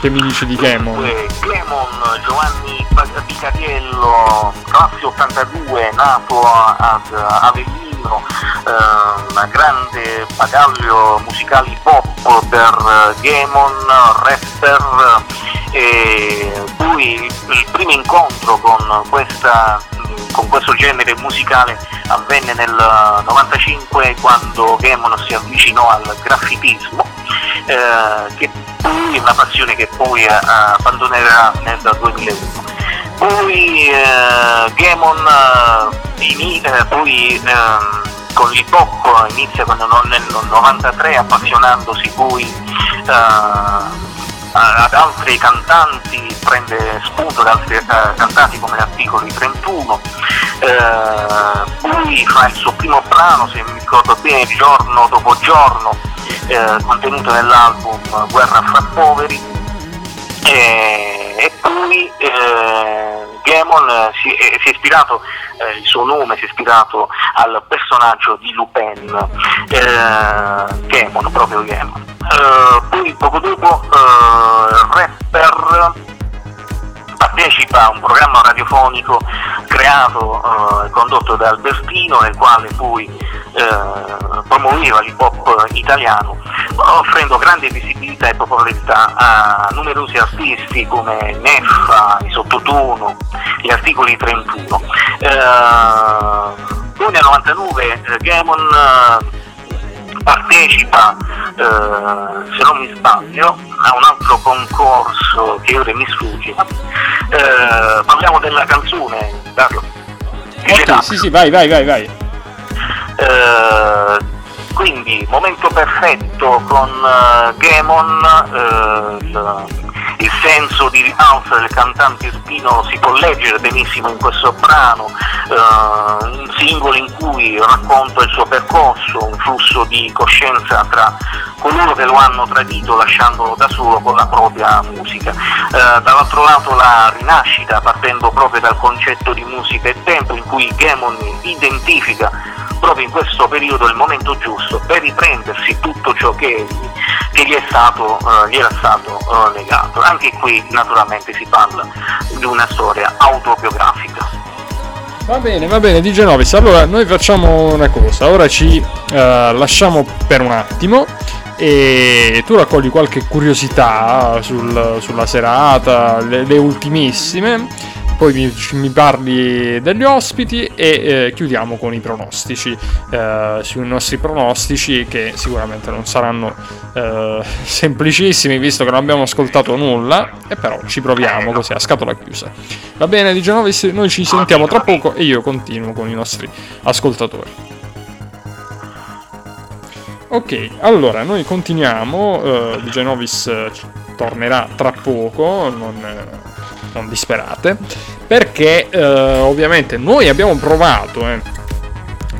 S1: Che mi dici di Gamon?
S2: Gamon, Giovanni Picariello, classe 82, nato ad Avellino, eh, grande bagaglio musicale pop per Gamon, rapper poi il primo incontro con, questa, con questo genere musicale avvenne nel 95 quando Gammon si avvicinò al graffitismo eh, che è una passione che poi abbandonerà nel 2001 poi eh, Gammon eh, eh, poi ehm, con l'hip hop inizia nel 93 appassionandosi poi eh, ad altri cantanti, prende spunto da altri eh, cantanti come l'articolo 31, eh, poi fa il suo primo brano, se mi ricordo bene, giorno dopo giorno, eh, contenuto nell'album Guerra fra poveri, e, e poi eh, Gamon si, eh, si, è ispirato, eh, il suo nome si è ispirato al personaggio di Lupin, eh, Gamon, proprio Gamon. Eh, poi poco dopo eh, rapper partecipa a un programma radiofonico creato e eh, condotto da Albertino nel quale poi eh, promuoveva l'hip hop italiano offrendo grande visibilità e popolarità a numerosi artisti come Neffa, i Sottotono, gli articoli 31. Eh, nel 99 eh, Gamon partecipa, eh, se non mi sbaglio, a un altro concorso che ora mi sfugge. Eh, parliamo della canzone, Carlo.
S1: Ok, sì, sì, vai, vai, vai, vai.
S2: Eh, quindi momento perfetto con uh, Gamon, uh, il, senso di rialzo del cantante Irpino si può leggere benissimo in questo brano, uh, un singolo in cui racconta il suo percorso, un flusso di coscienza tra coloro che lo hanno tradito lasciandolo da solo con la propria musica. dall'altro lato la rinascita partendo proprio dal concetto di musica e tempo in cui Gamon identifica proprio in questo periodo il momento giusto per riprendersi tutto ciò che, che gli, stato, uh, gli, era stato uh, legato. Anche qui naturalmente si parla di una storia autobiografica.
S1: Va bene, va bene, di Genovis. Allora, noi facciamo una cosa. Ora ci uh, lasciamo per un attimo e tu raccogli qualche curiosità sul, sulla serata, le, le ultimissime poi mi, mi parli degli ospiti e eh, chiudiamo con i pronostici, eh, sui nostri pronostici che sicuramente non saranno eh, semplicissimi visto che non abbiamo ascoltato nulla, e però ci proviamo così a scatola chiusa. Va bene, di Genovis, noi ci sentiamo tra poco e io continuo con i nostri ascoltatori. Ok, allora noi continuiamo, uh, Di Genovis tornerà tra poco, non, uh, non disperate, perché eh, ovviamente noi abbiamo provato eh,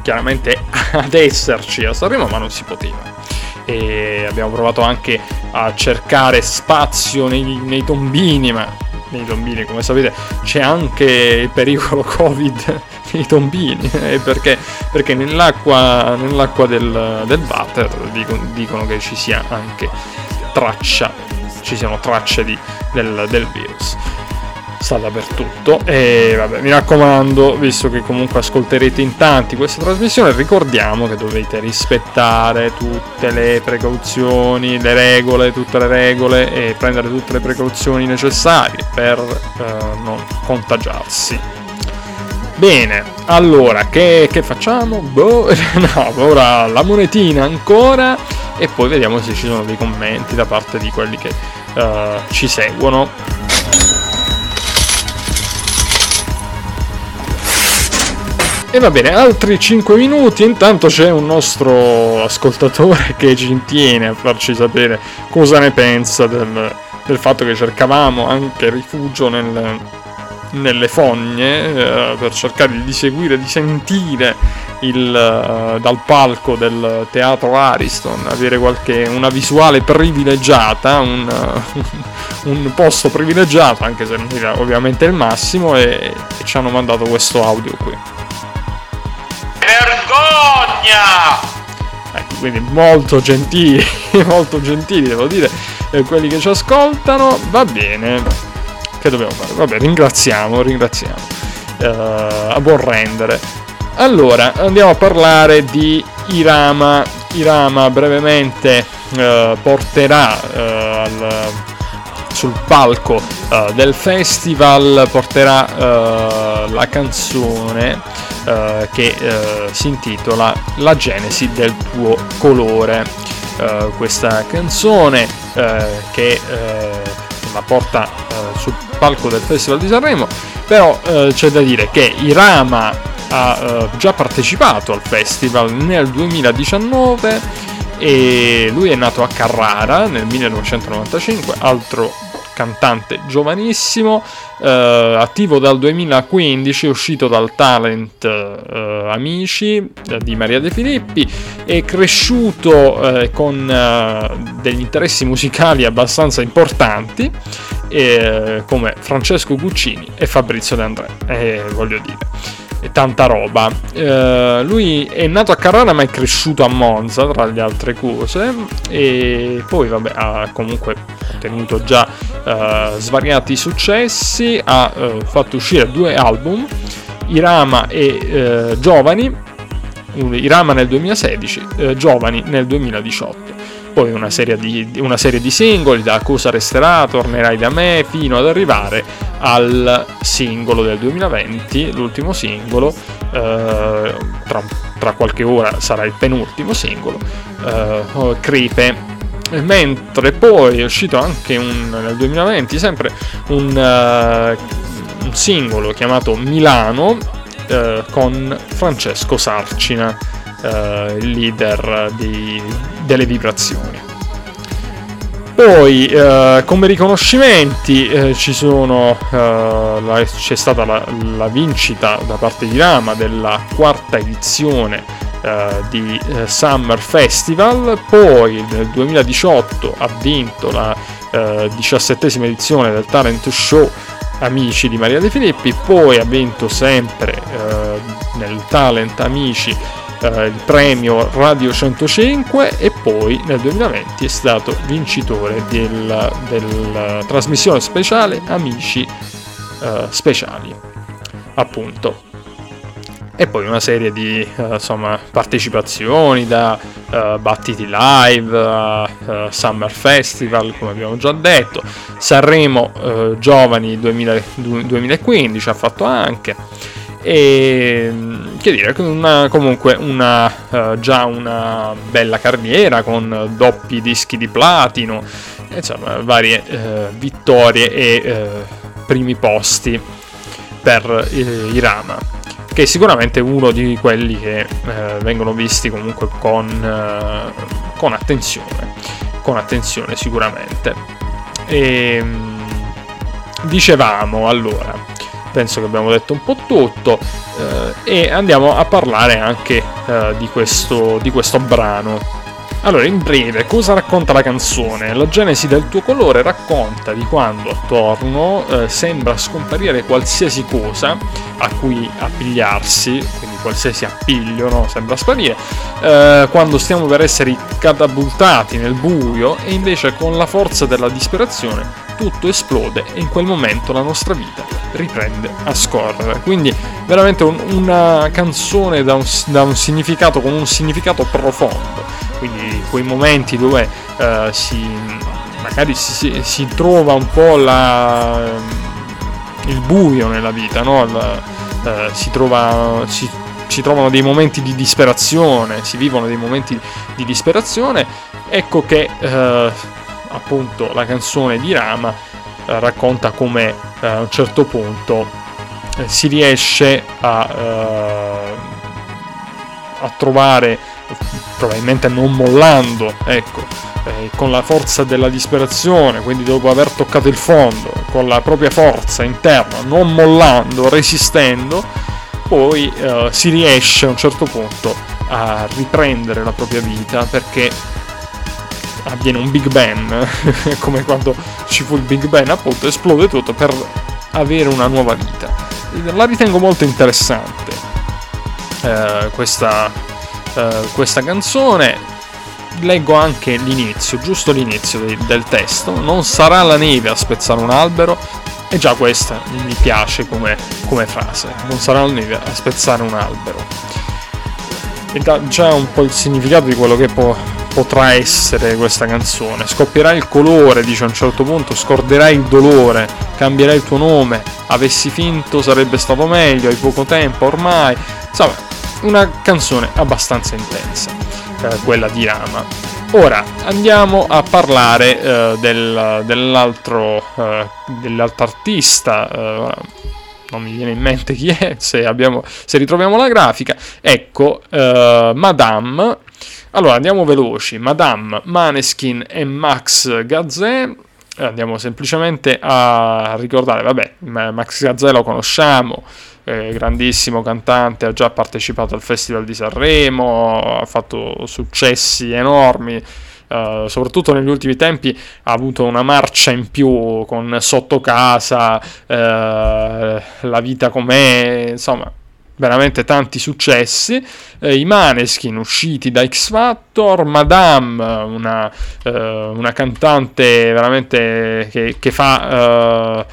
S1: chiaramente ad esserci a Sanremo, ma non si poteva. E abbiamo provato anche a cercare spazio nei, nei tombini, ma nei tombini, come sapete c'è anche il pericolo Covid nei tombini, eh, perché, perché nell'acqua, nell'acqua del, del water dicono, dicono, che ci sia anche traccia, ci siano tracce di, del, del virus sta dappertutto. E vabbè mi raccomando visto che comunque ascolterete in tanti questa trasmissione ricordiamo che dovete rispettare tutte le precauzioni le regole tutte le regole e prendere tutte le precauzioni necessarie per eh, non contagiarsi. Bene allora che, che facciamo? Boh no ora la monetina ancora e poi vediamo se ci sono dei commenti da parte di quelli che uh, ci seguono E va bene, altri 5 minuti, intanto c'è un nostro ascoltatore che ci intiene a farci sapere cosa ne pensa del, del fatto che cercavamo anche rifugio nel, nelle fogne eh, per cercare di seguire, di sentire il, uh, dal palco del teatro Ariston, avere qualche, una visuale privilegiata, un, un posto privilegiato, anche se non era ovviamente il massimo, e, e ci hanno mandato questo audio qui.
S3: Vergogna!
S1: Ecco, quindi molto gentili, molto gentili devo dire, eh, quelli che ci ascoltano, va bene. Che dobbiamo fare? Vabbè, ringraziamo, ringraziamo. Uh, a buon rendere. Allora, andiamo a parlare di Irama. Irama brevemente uh, porterà uh, al, sul palco del festival, porterà la canzone eh, che eh, si intitola La genesi del tuo colore. Eh, questa canzone eh, che eh, la porta sul palco del Festival di Sanremo, però c'è da dire che Irama ha già partecipato al festival nel 2019 e lui è nato a Carrara nel 1995, altro cantante giovanissimo, eh, attivo dal 2015, uscito dal talent eh, Amici eh, di Maria De Filippi, è cresciuto eh, con eh, degli interessi musicali abbastanza importanti come Francesco Guccini e Fabrizio De André, voglio dire e tanta roba. Eh, lui è nato a Carrara ma è cresciuto a Monza tra le altre cose e poi vabbè ha comunque ottenuto già eh, svariati successi, ha eh, fatto uscire due album, Irama e eh, Giovani, Irama nel 2016, eh, Giovani nel 2018 poi una serie, di, una serie di singoli da Cosa resterà, Tornerai da me, fino ad arrivare al singolo del 2020, l'ultimo singolo, eh, tra, tra, qualche ora sarà il penultimo singolo, eh, Crepe. Mentre poi è uscito anche un, nel 2020 sempre un, uh, un singolo chiamato Milano uh, con Francesco Sarcina eh, leader di, delle vibrazioni. Poi eh, come riconoscimenti eh, sono, eh, la, c'è stata la, la, vincita da parte di Rama della quarta edizione eh, di eh, Summer Festival, poi nel 2018 ha vinto la diciassettesima edizione del talent show Amici di Maria De Filippi, poi ha vinto sempre nel talent Amici eh, il premio Radio 105 e poi nel 2020 è stato vincitore della, della trasmissione speciale Amici eh, Speciali, appunto. E poi una serie di uh, insomma, partecipazioni da uh, Battiti Live, uh, Summer Festival, come abbiamo già detto, Sanremo Giovani 2000, 2015 ha fatto anche e che dire, una, comunque una, uh, già una bella carriera con doppi dischi di platino, insomma varie uh, vittorie e uh, primi posti per Irama, che è sicuramente uno di quelli che vengono visti comunque con, con attenzione, con attenzione sicuramente. E, ehm, dicevamo allora penso che abbiamo detto un po' tutto eh, e andiamo a parlare anche eh, di, questo, di questo brano Allora, in breve, cosa racconta la canzone? La genesi del tuo colore racconta di quando attorno eh, sembra scomparire qualsiasi cosa a cui appigliarsi, quindi qualsiasi appiglio no? sembra sparire, eh, quando stiamo per essere catapultati nel buio e invece con la forza della disperazione tutto esplode e in quel momento la nostra vita riprende a scorrere. Quindi veramente un, una canzone da un, da un significato con un significato profondo quindi quei momenti dove uh, si, magari si, si, trova un po' la, il buio nella vita, no? La, uh, si, trova, si, si, trovano dei momenti di disperazione, si vivono dei momenti di disperazione, ecco che uh, appunto la canzone di Rama racconta come a un certo punto si riesce a, a trovare probabilmente non mollando, ecco, eh, con la forza della disperazione, quindi dopo aver toccato il fondo, con la propria forza interna, non mollando, resistendo, poi eh, si riesce a un certo punto a riprendere la propria vita perché avviene un Big Bang, come quando ci fu il Big Bang, appunto, esplode tutto per avere una nuova vita. La ritengo molto interessante eh, questa, eh, questa canzone. Leggo anche l'inizio, giusto l'inizio de- del testo. Non sarà la neve a spezzare un albero. E già questa mi piace come, come frase. Non sarà la neve a spezzare un albero. E dà già un po' il significato di quello che può, potrà essere questa canzone. Scoppierai il colore, dice a un certo punto, scorderai il dolore, cambierai il tuo nome, avessi finto sarebbe stato meglio, hai poco tempo ormai. Insomma, una canzone abbastanza intensa, eh, quella di Rama. Ora andiamo a parlare eh, del, dell'altro, eh, dell'altro artista, eh, non mi viene in mente chi è, se, abbiamo, se ritroviamo la grafica. Ecco, eh, Madame. Allora andiamo veloci, Madame, Maneskin e Max Gazzè andiamo semplicemente a ricordare, vabbè, Max Gazzè lo conosciamo, eh, grandissimo cantante, ha già partecipato al Festival di Sanremo, ha fatto successi enormi. Uh, soprattutto negli ultimi tempi ha avuto una marcia in più con Sotto casa, uh, La vita com'è, insomma, veramente tanti successi. Eh, I Maneskin usciti da X Factor, Madame, una, uh, una cantante veramente che, che fa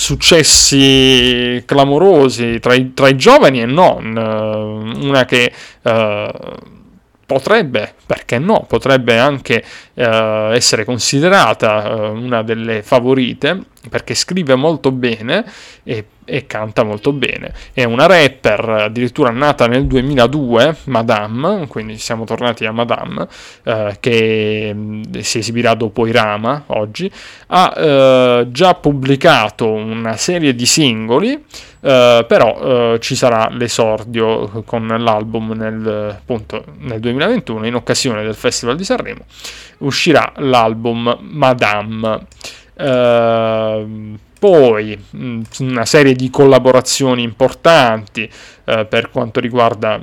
S1: successi clamorosi tra i, tra i, giovani e non, eh, una che uh, potrebbe, perché no, potrebbe anche uh, essere considerata uh, una delle favorite perché scrive molto bene e e canta molto bene. È una rapper addirittura nata nel 2002, Madame, quindi siamo tornati a Madame, eh, che mm, si esibirà dopo Irama oggi, ha eh, già pubblicato una serie di singoli, eh, però eh, ci sarà l'esordio con l'album nel, appunto, nel 2021 in occasione del Festival di Sanremo. Uscirà l'album Madame. Uh, poi una serie di collaborazioni importanti eh, per quanto riguarda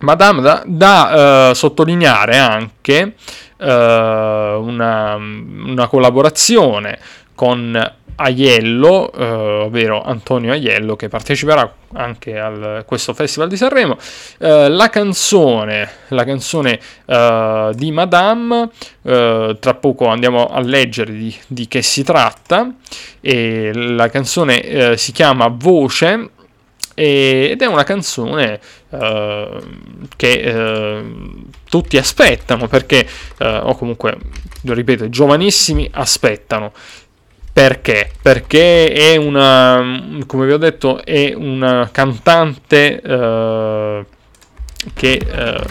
S1: Madame, da, da uh, sottolineare anche uh, una, una, collaborazione con Aiello, eh, ovvero Antonio Aiello, che parteciperà anche a questo Festival di Sanremo. Eh, la canzone, la canzone eh, di Madame, eh, tra poco andiamo a leggere di, di che si tratta, e la canzone eh, si chiama Voce ed è una canzone uh, che uh, tutti aspettano perché uh, o comunque ripeto i giovanissimi aspettano perché? Perché è una, come vi ho detto, è una cantante eh, che eh,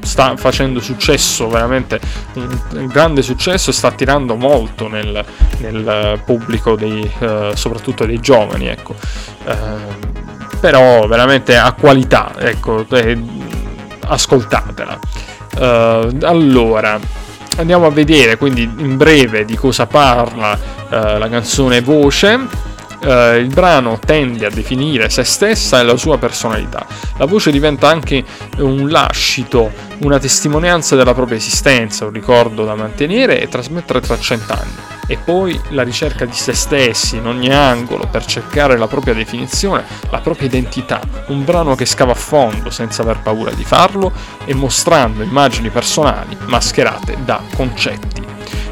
S1: sta facendo successo, veramente un grande successo e sta attirando molto nel, nel pubblico, dei, eh, soprattutto dei giovani, ecco. Eh, però veramente ha qualità, ecco, ascoltatela. Eh, allora, andiamo a vedere quindi in breve di cosa parla uh, la canzone Voce. Eh, il brano tende a definire se stessa e la sua personalità. La voce diventa anche un lascito, una testimonianza della propria esistenza, un ricordo da mantenere e trasmettere tra cent'anni e poi la ricerca di se stessi in ogni angolo per cercare la propria definizione, la propria identità, un brano che scava a fondo senza aver paura di farlo e mostrando immagini personali mascherate da concetti,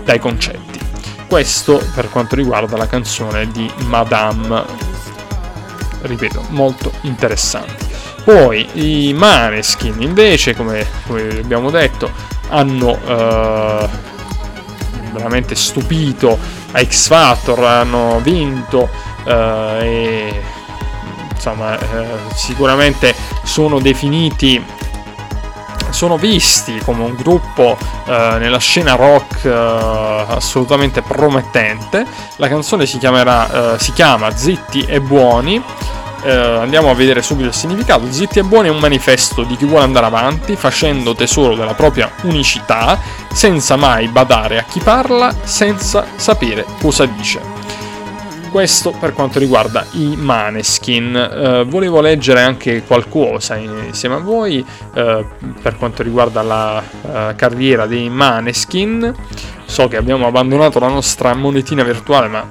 S1: dai concetti. Questo per quanto riguarda la canzone di Madame, ripeto, molto interessante. Poi i Maneskin invece, come, come abbiamo detto, hanno... Uh, veramente stupito a X Factor, hanno vinto eh, e insomma eh, sicuramente sono definiti sono visti come un gruppo eh, nella scena rock eh, assolutamente promettente. La canzone si, chiamerà, eh, si chiama Zitti e Buoni eh, andiamo a vedere subito il significato. Zitti e buoni è un manifesto di chi vuole andare avanti facendo tesoro della propria unicità, senza mai badare a chi parla, senza sapere cosa dice. Questo per quanto riguarda i Maneskin. Eh, volevo leggere anche qualcosa insieme a voi eh, per quanto riguarda la eh, carriera dei Maneskin. So che abbiamo abbandonato la nostra monetina virtuale, ma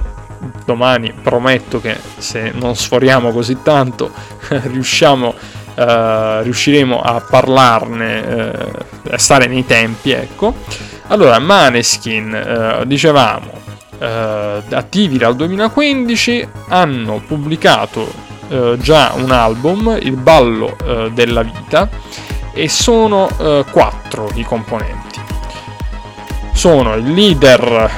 S1: domani prometto che se non sforiamo così tanto riusciamo, uh, riusciremo a parlarne, uh, a stare nei tempi, ecco. Allora, Maneskin, uh, dicevamo, attivi dal 2015, hanno pubblicato già un album, Il ballo della vita, e sono quattro i componenti. Sono il leader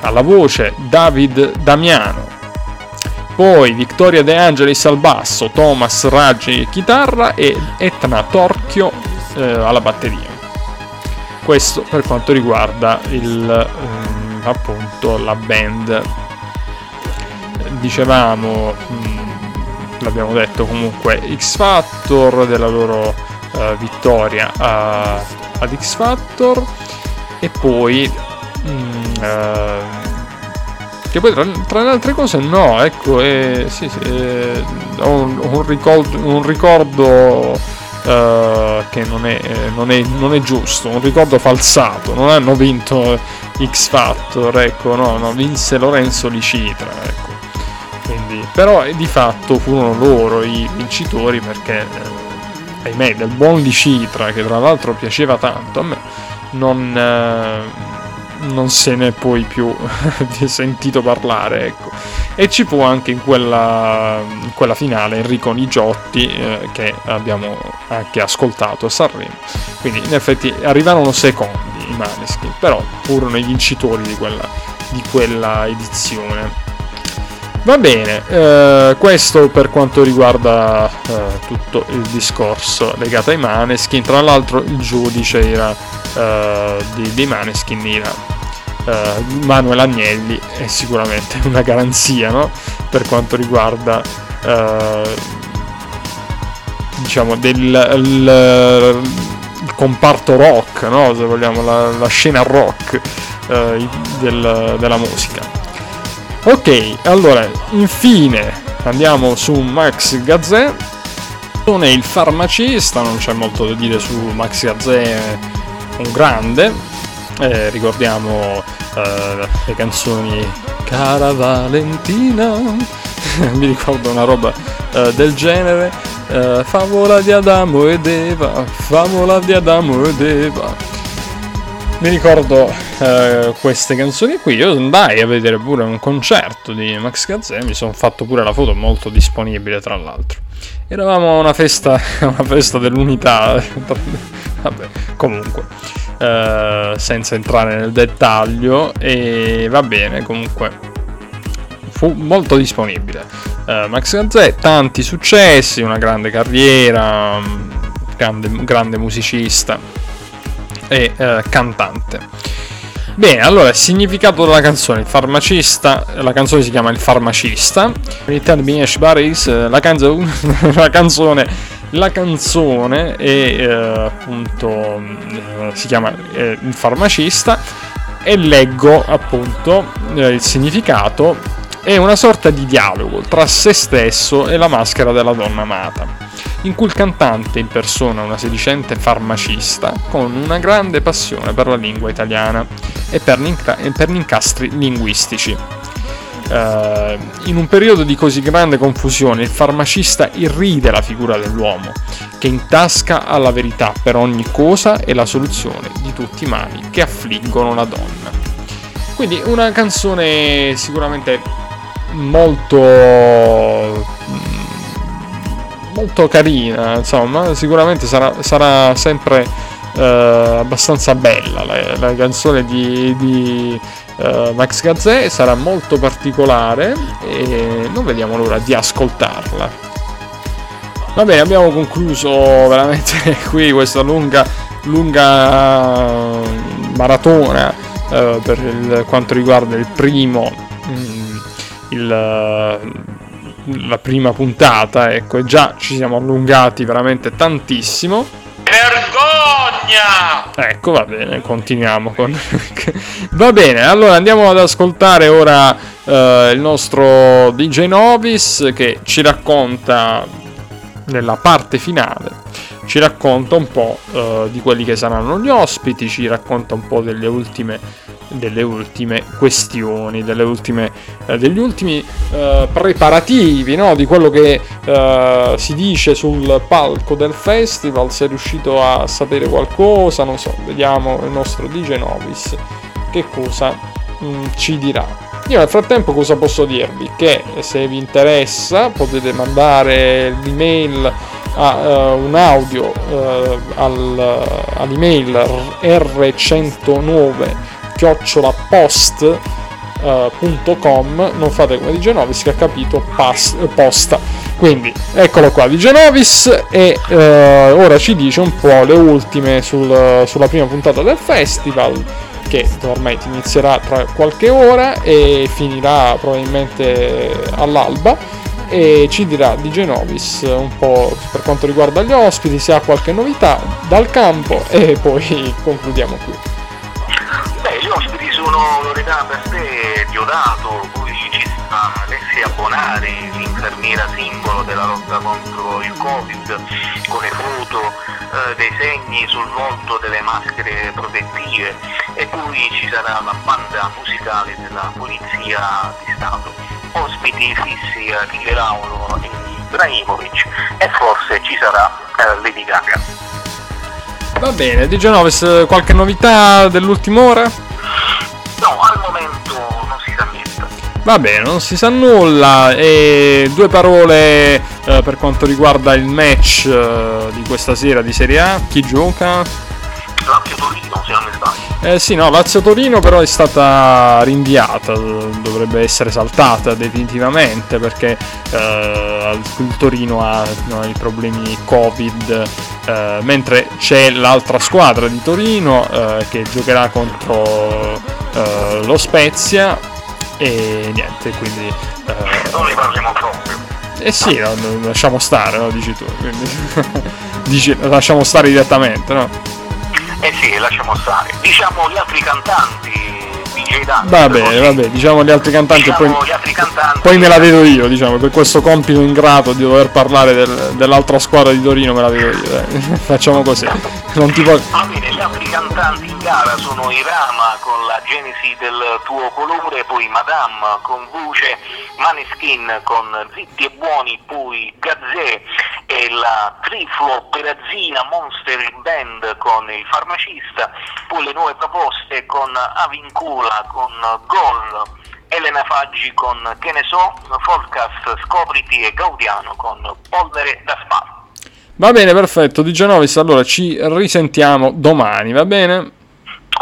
S1: alla voce David Damiano, poi Vittoria De Angelis al basso, Thomas Raggi chitarra e Etna Torchio eh, alla batteria. Questo per quanto riguarda il, eh, appunto la band. Dicevamo, mh, l'abbiamo detto comunque, X Factor della loro eh, vittoria a, ad X Factor e poi Mm, uh, che poi tra, tra, le altre cose no, ecco, eh, sì, sì, eh, ho un, un, ricordo, un ricordo uh, che non è, non, è, non è, giusto, un ricordo falsato, non hanno vinto X Factor, ecco, no, no vinse Lorenzo Licitra, ecco. Quindi, però di fatto furono loro i vincitori perché, eh, ahimè, del buon Licitra, che tra l'altro piaceva tanto a me, non... Eh, non se ne è poi più sentito parlare, ecco. E ci fu anche in quella, in quella finale Enrico Nigiotti eh, che abbiamo anche ascoltato a Sanremo. Quindi in effetti arrivarono secondi i Maneskin, però furono i vincitori di quella, di quella edizione. Va bene, eh, questo per quanto riguarda eh, tutto il discorso legato ai Maneskin. Tra l'altro il giudice era, eh, di, di Maneskin era eh, Manuel Agnelli, è sicuramente una garanzia no? per quanto riguarda eh, diciamo del il, il comparto rock, no? se vogliamo, la, la scena rock eh, del, della musica. Ok, allora, infine andiamo su Max Gazzè. Non è il farmacista, non c'è molto da dire su Max Gazzè, un grande. Eh, ricordiamo eh, le canzoni Cara Valentina, mi ricordo una roba eh, del genere. Eh, favola di Adamo ed Eva, favola di Adamo ed Eva mi ricordo eh, queste canzoni qui. Io andai a vedere pure un concerto di Max Gazzè. Mi sono fatto pure la foto molto disponibile, tra l'altro. Eravamo a una festa, una festa dell'unità. Vabbè, comunque, eh, senza entrare nel dettaglio. E va bene, comunque, fu molto disponibile. Eh, Max Gazzè, tanti successi, una grande carriera, grande, grande musicista e eh, cantante. Bene, allora il significato della canzone, il farmacista, la canzone si chiama Il farmacista, la, canzo- la canzone, la canzone è eh, appunto, eh, si chiama eh, Il farmacista. E leggo appunto eh, il significato. È una sorta di dialogo tra se stesso e la maschera della donna amata, in cui il cantante impersona una sedicente farmacista con una grande passione per la lingua italiana e per, gli incastri linguistici. Uh, in un periodo di così grande confusione, il farmacista irride la figura dell'uomo, che intasca alla verità per ogni cosa e la soluzione di tutti i mali che affliggono la donna. Quindi una canzone sicuramente molto molto carina, insomma, sicuramente sarà, sarà sempre uh, abbastanza bella la, la canzone di, di uh, Max Gazzè sarà molto particolare e non vediamo l'ora di ascoltarla. Va bene, abbiamo concluso veramente qui questa lunga, lunga maratona uh, per il, quanto riguarda il primo, mm, il, la prima puntata, ecco, e già ci siamo allungati veramente tantissimo.
S3: Vergogna!
S1: Ecco, va bene, continuiamo con... va bene, allora andiamo ad ascoltare ora uh, il nostro DJ Novis che ci racconta nella parte finale ci racconta un po' uh, di quelli che saranno gli ospiti, ci racconta un po' delle ultime, delle ultime questioni, delle ultime, uh, degli ultimi uh, preparativi, no? di quello che si dice sul palco del festival, se è riuscito a sapere qualcosa, non so, vediamo il nostro DJ Novis che cosa mm, ci dirà. Io nel frattempo cosa posso dirvi? Che se vi interessa potete mandare l'email a uh, un audio uh, al, all'email r109 chiocciolapost.com non fate come di Genovis che ha capito pas, posta quindi eccolo qua di Genovis e uh, ora ci dice un po' le ultime sul, sulla prima puntata del festival che ormai inizierà tra qualche ora e finirà probabilmente all'alba e ci dirà di Genovis un po' per quanto riguarda gli ospiti, se ha qualche novità dal campo e poi concludiamo qui.
S2: Loredana per te, Diodato, poi ci sta Alessia Bonari, l'infermiera simbolo della lotta contro il Covid, con le foto eh, dei segni sul volto delle maschere protettive e poi ci sarà la banda musicale della Polizia di Stato ospiti fissi a Riveraulo e Ibrahimovic e forse ci sarà eh, Lady Gaga.
S1: Va bene, DJ Noves, qualche novità dell'ultima ora?
S2: No, al momento non si sa niente.
S1: Va bene, non si sa nulla. E due parole eh, per quanto riguarda il match eh, di questa sera di Serie A. Chi gioca?
S2: Lazio Torino, se non mi sbaglio.
S1: Eh sì, no, Lazio Torino però è stata rinviata, dovrebbe essere saltata definitivamente perché eh, il Torino ha no, i problemi Covid, eh, mentre c'è l'altra squadra di Torino eh, che giocherà contro eh, lo Spezia e niente, quindi...
S2: Eh, non ne parliamo proprio.
S1: Eh sì, no, lasciamo stare, no, dici tu, quindi dici, lasciamo stare direttamente, no?
S2: Eh sì, lasciamo stare. Diciamo gli altri cantanti, DJ Dan.
S1: Va bene, va bene, diciamo gli altri cantanti
S2: diciamo
S1: e poi,
S2: gli altri cantanti.
S1: poi me la vedo io, diciamo, per questo compito ingrato di dover parlare del, dell'altra squadra di Torino me la vedo io. Dai. Facciamo così. Non ti può...
S2: Va bene, gli altri cantanti gara sono Irama con la genesi del tuo colore, poi Madame con voce, Maneskin con Zitti e Buoni, poi Gazzè e la Triflo Perazzina Monster Band con il farmacista, poi le nuove proposte con Avincula con Gol, Elena Faggi con Che ne so, Forecast Scopriti e Gaudiano con Polvere da Spalla.
S1: Va bene, perfetto, di Genovis, allora ci risentiamo domani, va bene?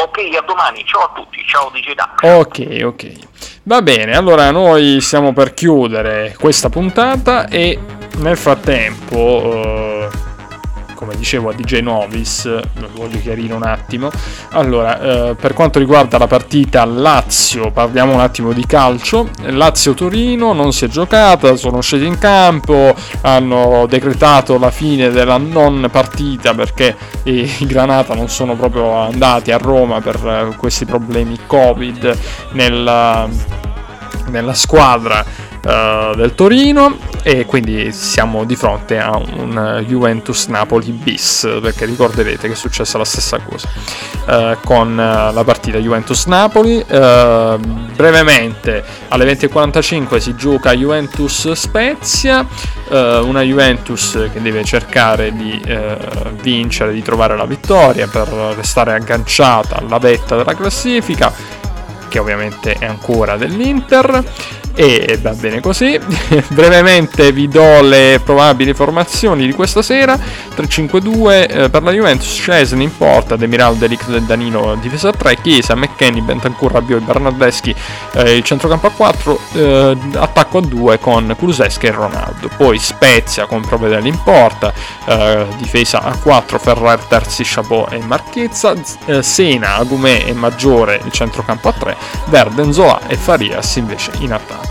S2: Ok, a domani, ciao a tutti, ciao Gedac.
S1: Ok, ok. Va bene, allora noi stiamo per chiudere questa puntata e nel frattempo, eh, come dicevo a DJ Novis, voglio chiarire un attimo. Allora, eh, per quanto riguarda la partita Lazio, parliamo un attimo di calcio. Lazio-Torino non si è giocata, sono scesi in campo, hanno decretato la fine della non partita perché i Granata non sono proprio andati a Roma per questi problemi Covid nel nella squadra uh, del Torino e quindi siamo di fronte a un Juventus Napoli bis perché ricorderete che è successa la stessa cosa uh, con uh, la partita Juventus Napoli brevemente alle 20.45 si gioca Juventus Spezia una Juventus che deve cercare di vincere di trovare la vittoria per restare agganciata alla vetta della classifica che ovviamente è ancora dell'Inter e va bene così. Brevemente vi do le probabili formazioni di questa sera. 3-5-2 eh, per la Juventus, Scesni in porta, Demiral, Delic, Danilo difesa a 3, Chiesa, McKenny, Bentancur, Rabiot, Bernardeschi, eh, il centrocampo a 4, eh, attacco a 2 con Kuluseschi e Ronaldo. Poi Spezia con Provedel in porta, eh, difesa a 4, Ferrer, Terzi, Chabot e Marchezza, eh, Sena, Agumè e Maggiore il centrocampo a 3, Verden, Zola e Farias invece in attacco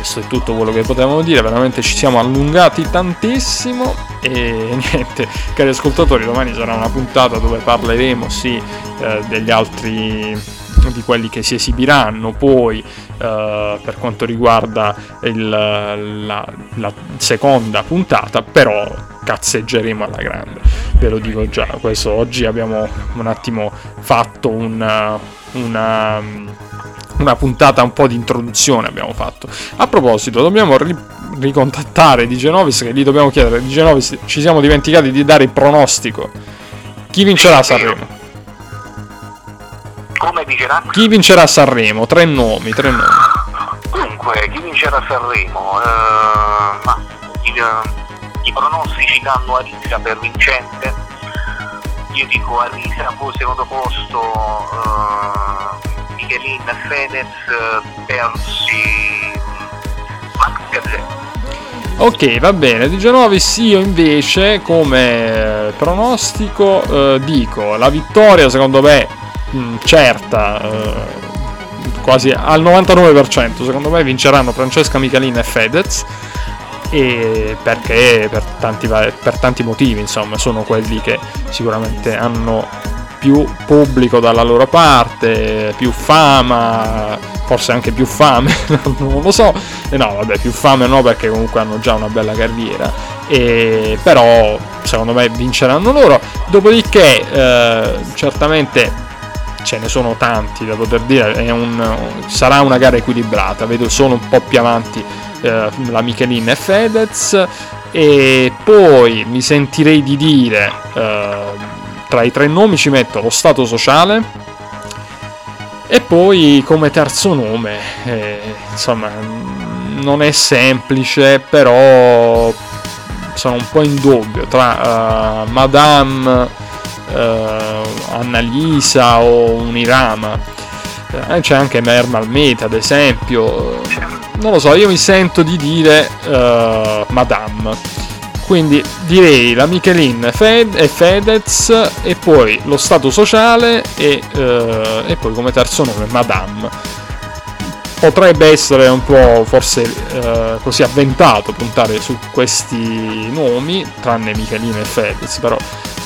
S1: questo è tutto quello che potevamo dire, veramente ci siamo allungati tantissimo e niente, cari ascoltatori, domani sarà una puntata dove parleremo sì eh, degli altri di quelli che si esibiranno poi eh, per quanto riguarda il, la, la, seconda puntata però cazzeggeremo alla grande ve lo dico già questo oggi abbiamo un attimo fatto una, una una puntata un po' di introduzione abbiamo fatto. A proposito, dobbiamo ri- ricontattare Di Genovis che gli dobbiamo chiedere, Di Genovis ci siamo dimenticati di dare il pronostico. Chi vincerà Sanremo?
S2: Come dicerà?
S1: Chi vincerà Sanremo? Tre nomi, tre nomi.
S2: Dunque, chi vincerà Sanremo? Uh, ma i, uh, i pronostici danno Arisa per vincente. Io dico Arisa, poi secondo posto uh, Michelin, Fedez, Persi, Max Gazzetta.
S1: Ok, va bene. Di Genovis io invece come eh, pronostico eh, dico la vittoria secondo me mh, certa, eh, quasi al 99%, secondo me vinceranno Francesca Michelin e Fedez. E perché per tanti, per tanti motivi, insomma, sono quelli che sicuramente hanno più pubblico dalla loro parte, più fama, forse anche più fame, non lo so. E no, vabbè, più fame no perché comunque hanno già una bella carriera. E, però secondo me vinceranno loro. Dopodiché eh, certamente ce ne sono tanti da poter dire, un, sarà una gara equilibrata, vedo solo un po' più avanti eh, la Michelin e Fedez e poi mi sentirei di dire eh, tra i tre nomi ci metto lo stato sociale e poi come terzo nome, eh, insomma, non è semplice, però sono un po' in dubbio tra uh, Madame, uh, Annalisa o Unirama. Eh, c'è anche Merma Almeta, ad esempio. Non lo so, io mi sento di dire uh, Madame quindi direi la Michelin Fed e Fedez e poi lo Stato sociale e, eh, e poi come terzo nome Madame. Potrebbe essere un po' forse eh, così avventato puntare su questi nomi, tranne Michelin e Fedez, però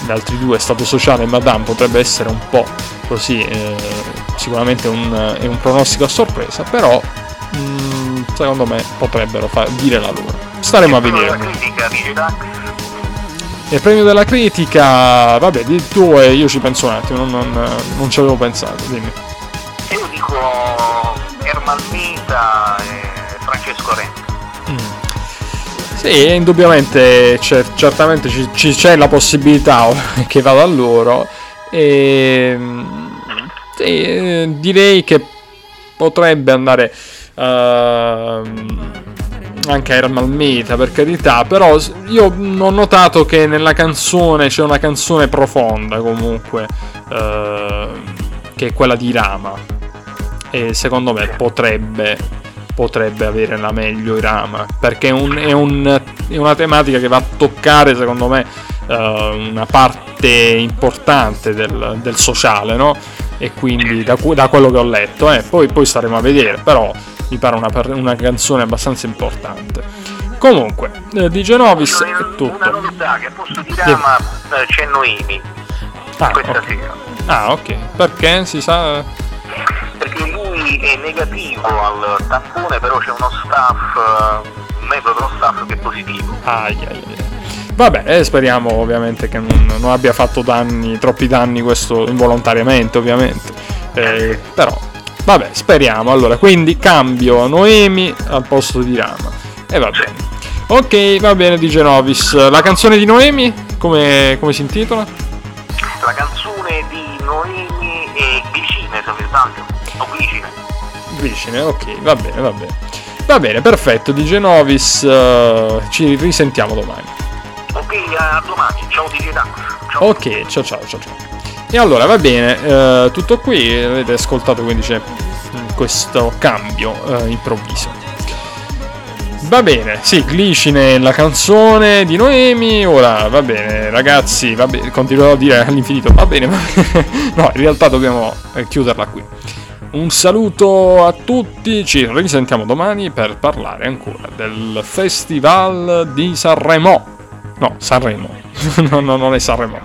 S1: gli altri due, Stato sociale e Madame, potrebbe essere un po' così, eh, sicuramente un, è un pronostico a sorpresa, però mh, mm, secondo me potrebbero fa- dire la loro. Staremo a vedere. Il premio della critica, vabbè, di tu e io ci penso un attimo, non, non, non ci avevo pensato, dimmi.
S2: Io dico Ermal Mita e Francesco Renzi. Mm.
S1: Sì, indubbiamente c'è, certamente ci, ci, c'è la possibilità che vada a loro e sì, direi che potrebbe andare uh, anche Iron Almeida per carità, però io ho notato che nella canzone c'è una canzone profonda comunque, eh, che è quella di Rama, e secondo me potrebbe, potrebbe avere la meglio Rama, perché è, un, è, un, è, una tematica che va a toccare secondo me eh, una parte importante del, del sociale, no? E quindi da, da, quello che ho letto, eh, poi, poi staremo a vedere, però mi pare una, una canzone abbastanza importante. Comunque, eh, di Genovis è tutto.
S2: Una novità che posso dire, yeah. ma eh, c'è Noemi ah, questa
S1: okay.
S2: sera.
S1: Ah, ok. Perché si sa?
S2: Perché lui è negativo al tampone, però c'è uno staff, un membro dello staff che è positivo.
S1: Ai, ai, ai. Vabbè, eh, speriamo ovviamente che non, non abbia fatto danni, troppi danni questo involontariamente, ovviamente. Eh, però, vabbè, speriamo. Allora, quindi cambio Noemi al posto di Rama. E va bene. Ok, va bene di Genovis. La canzone di Noemi, come, come si intitola?
S2: La canzone di Noemi è Glicine, se non sbaglio. O Glicine.
S1: Vicine, ok, va bene, va bene. Va bene, perfetto, di Genovis. eh, ci risentiamo domani.
S2: Ok, a domani. Ciao Dax. Ciao.
S1: Ok, ciao ciao ciao ciao. E allora va bene, eh, tutto qui, avete ascoltato quindi c'è questo cambio eh, improvviso. Va bene, sì, Glicine la canzone di Noemi, ora va bene ragazzi, va bene, continuerò a dire all'infinito, va bene, ma no, in realtà dobbiamo eh, chiuderla qui. Un saluto a tutti, ci risentiamo domani per parlare ancora del Festival di Sanremo. No, Sanremo. no, no, non è Sanremo.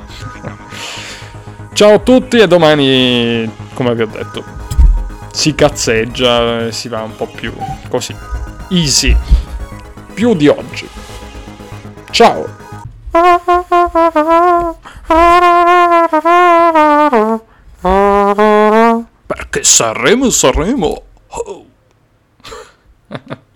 S1: Ciao a tutti e domani, come vi ho detto, si cazzeggia, e si va un po' più così. Easy. Più di oggi. Ciao. Perché Sanremo, Sanremo. Oh.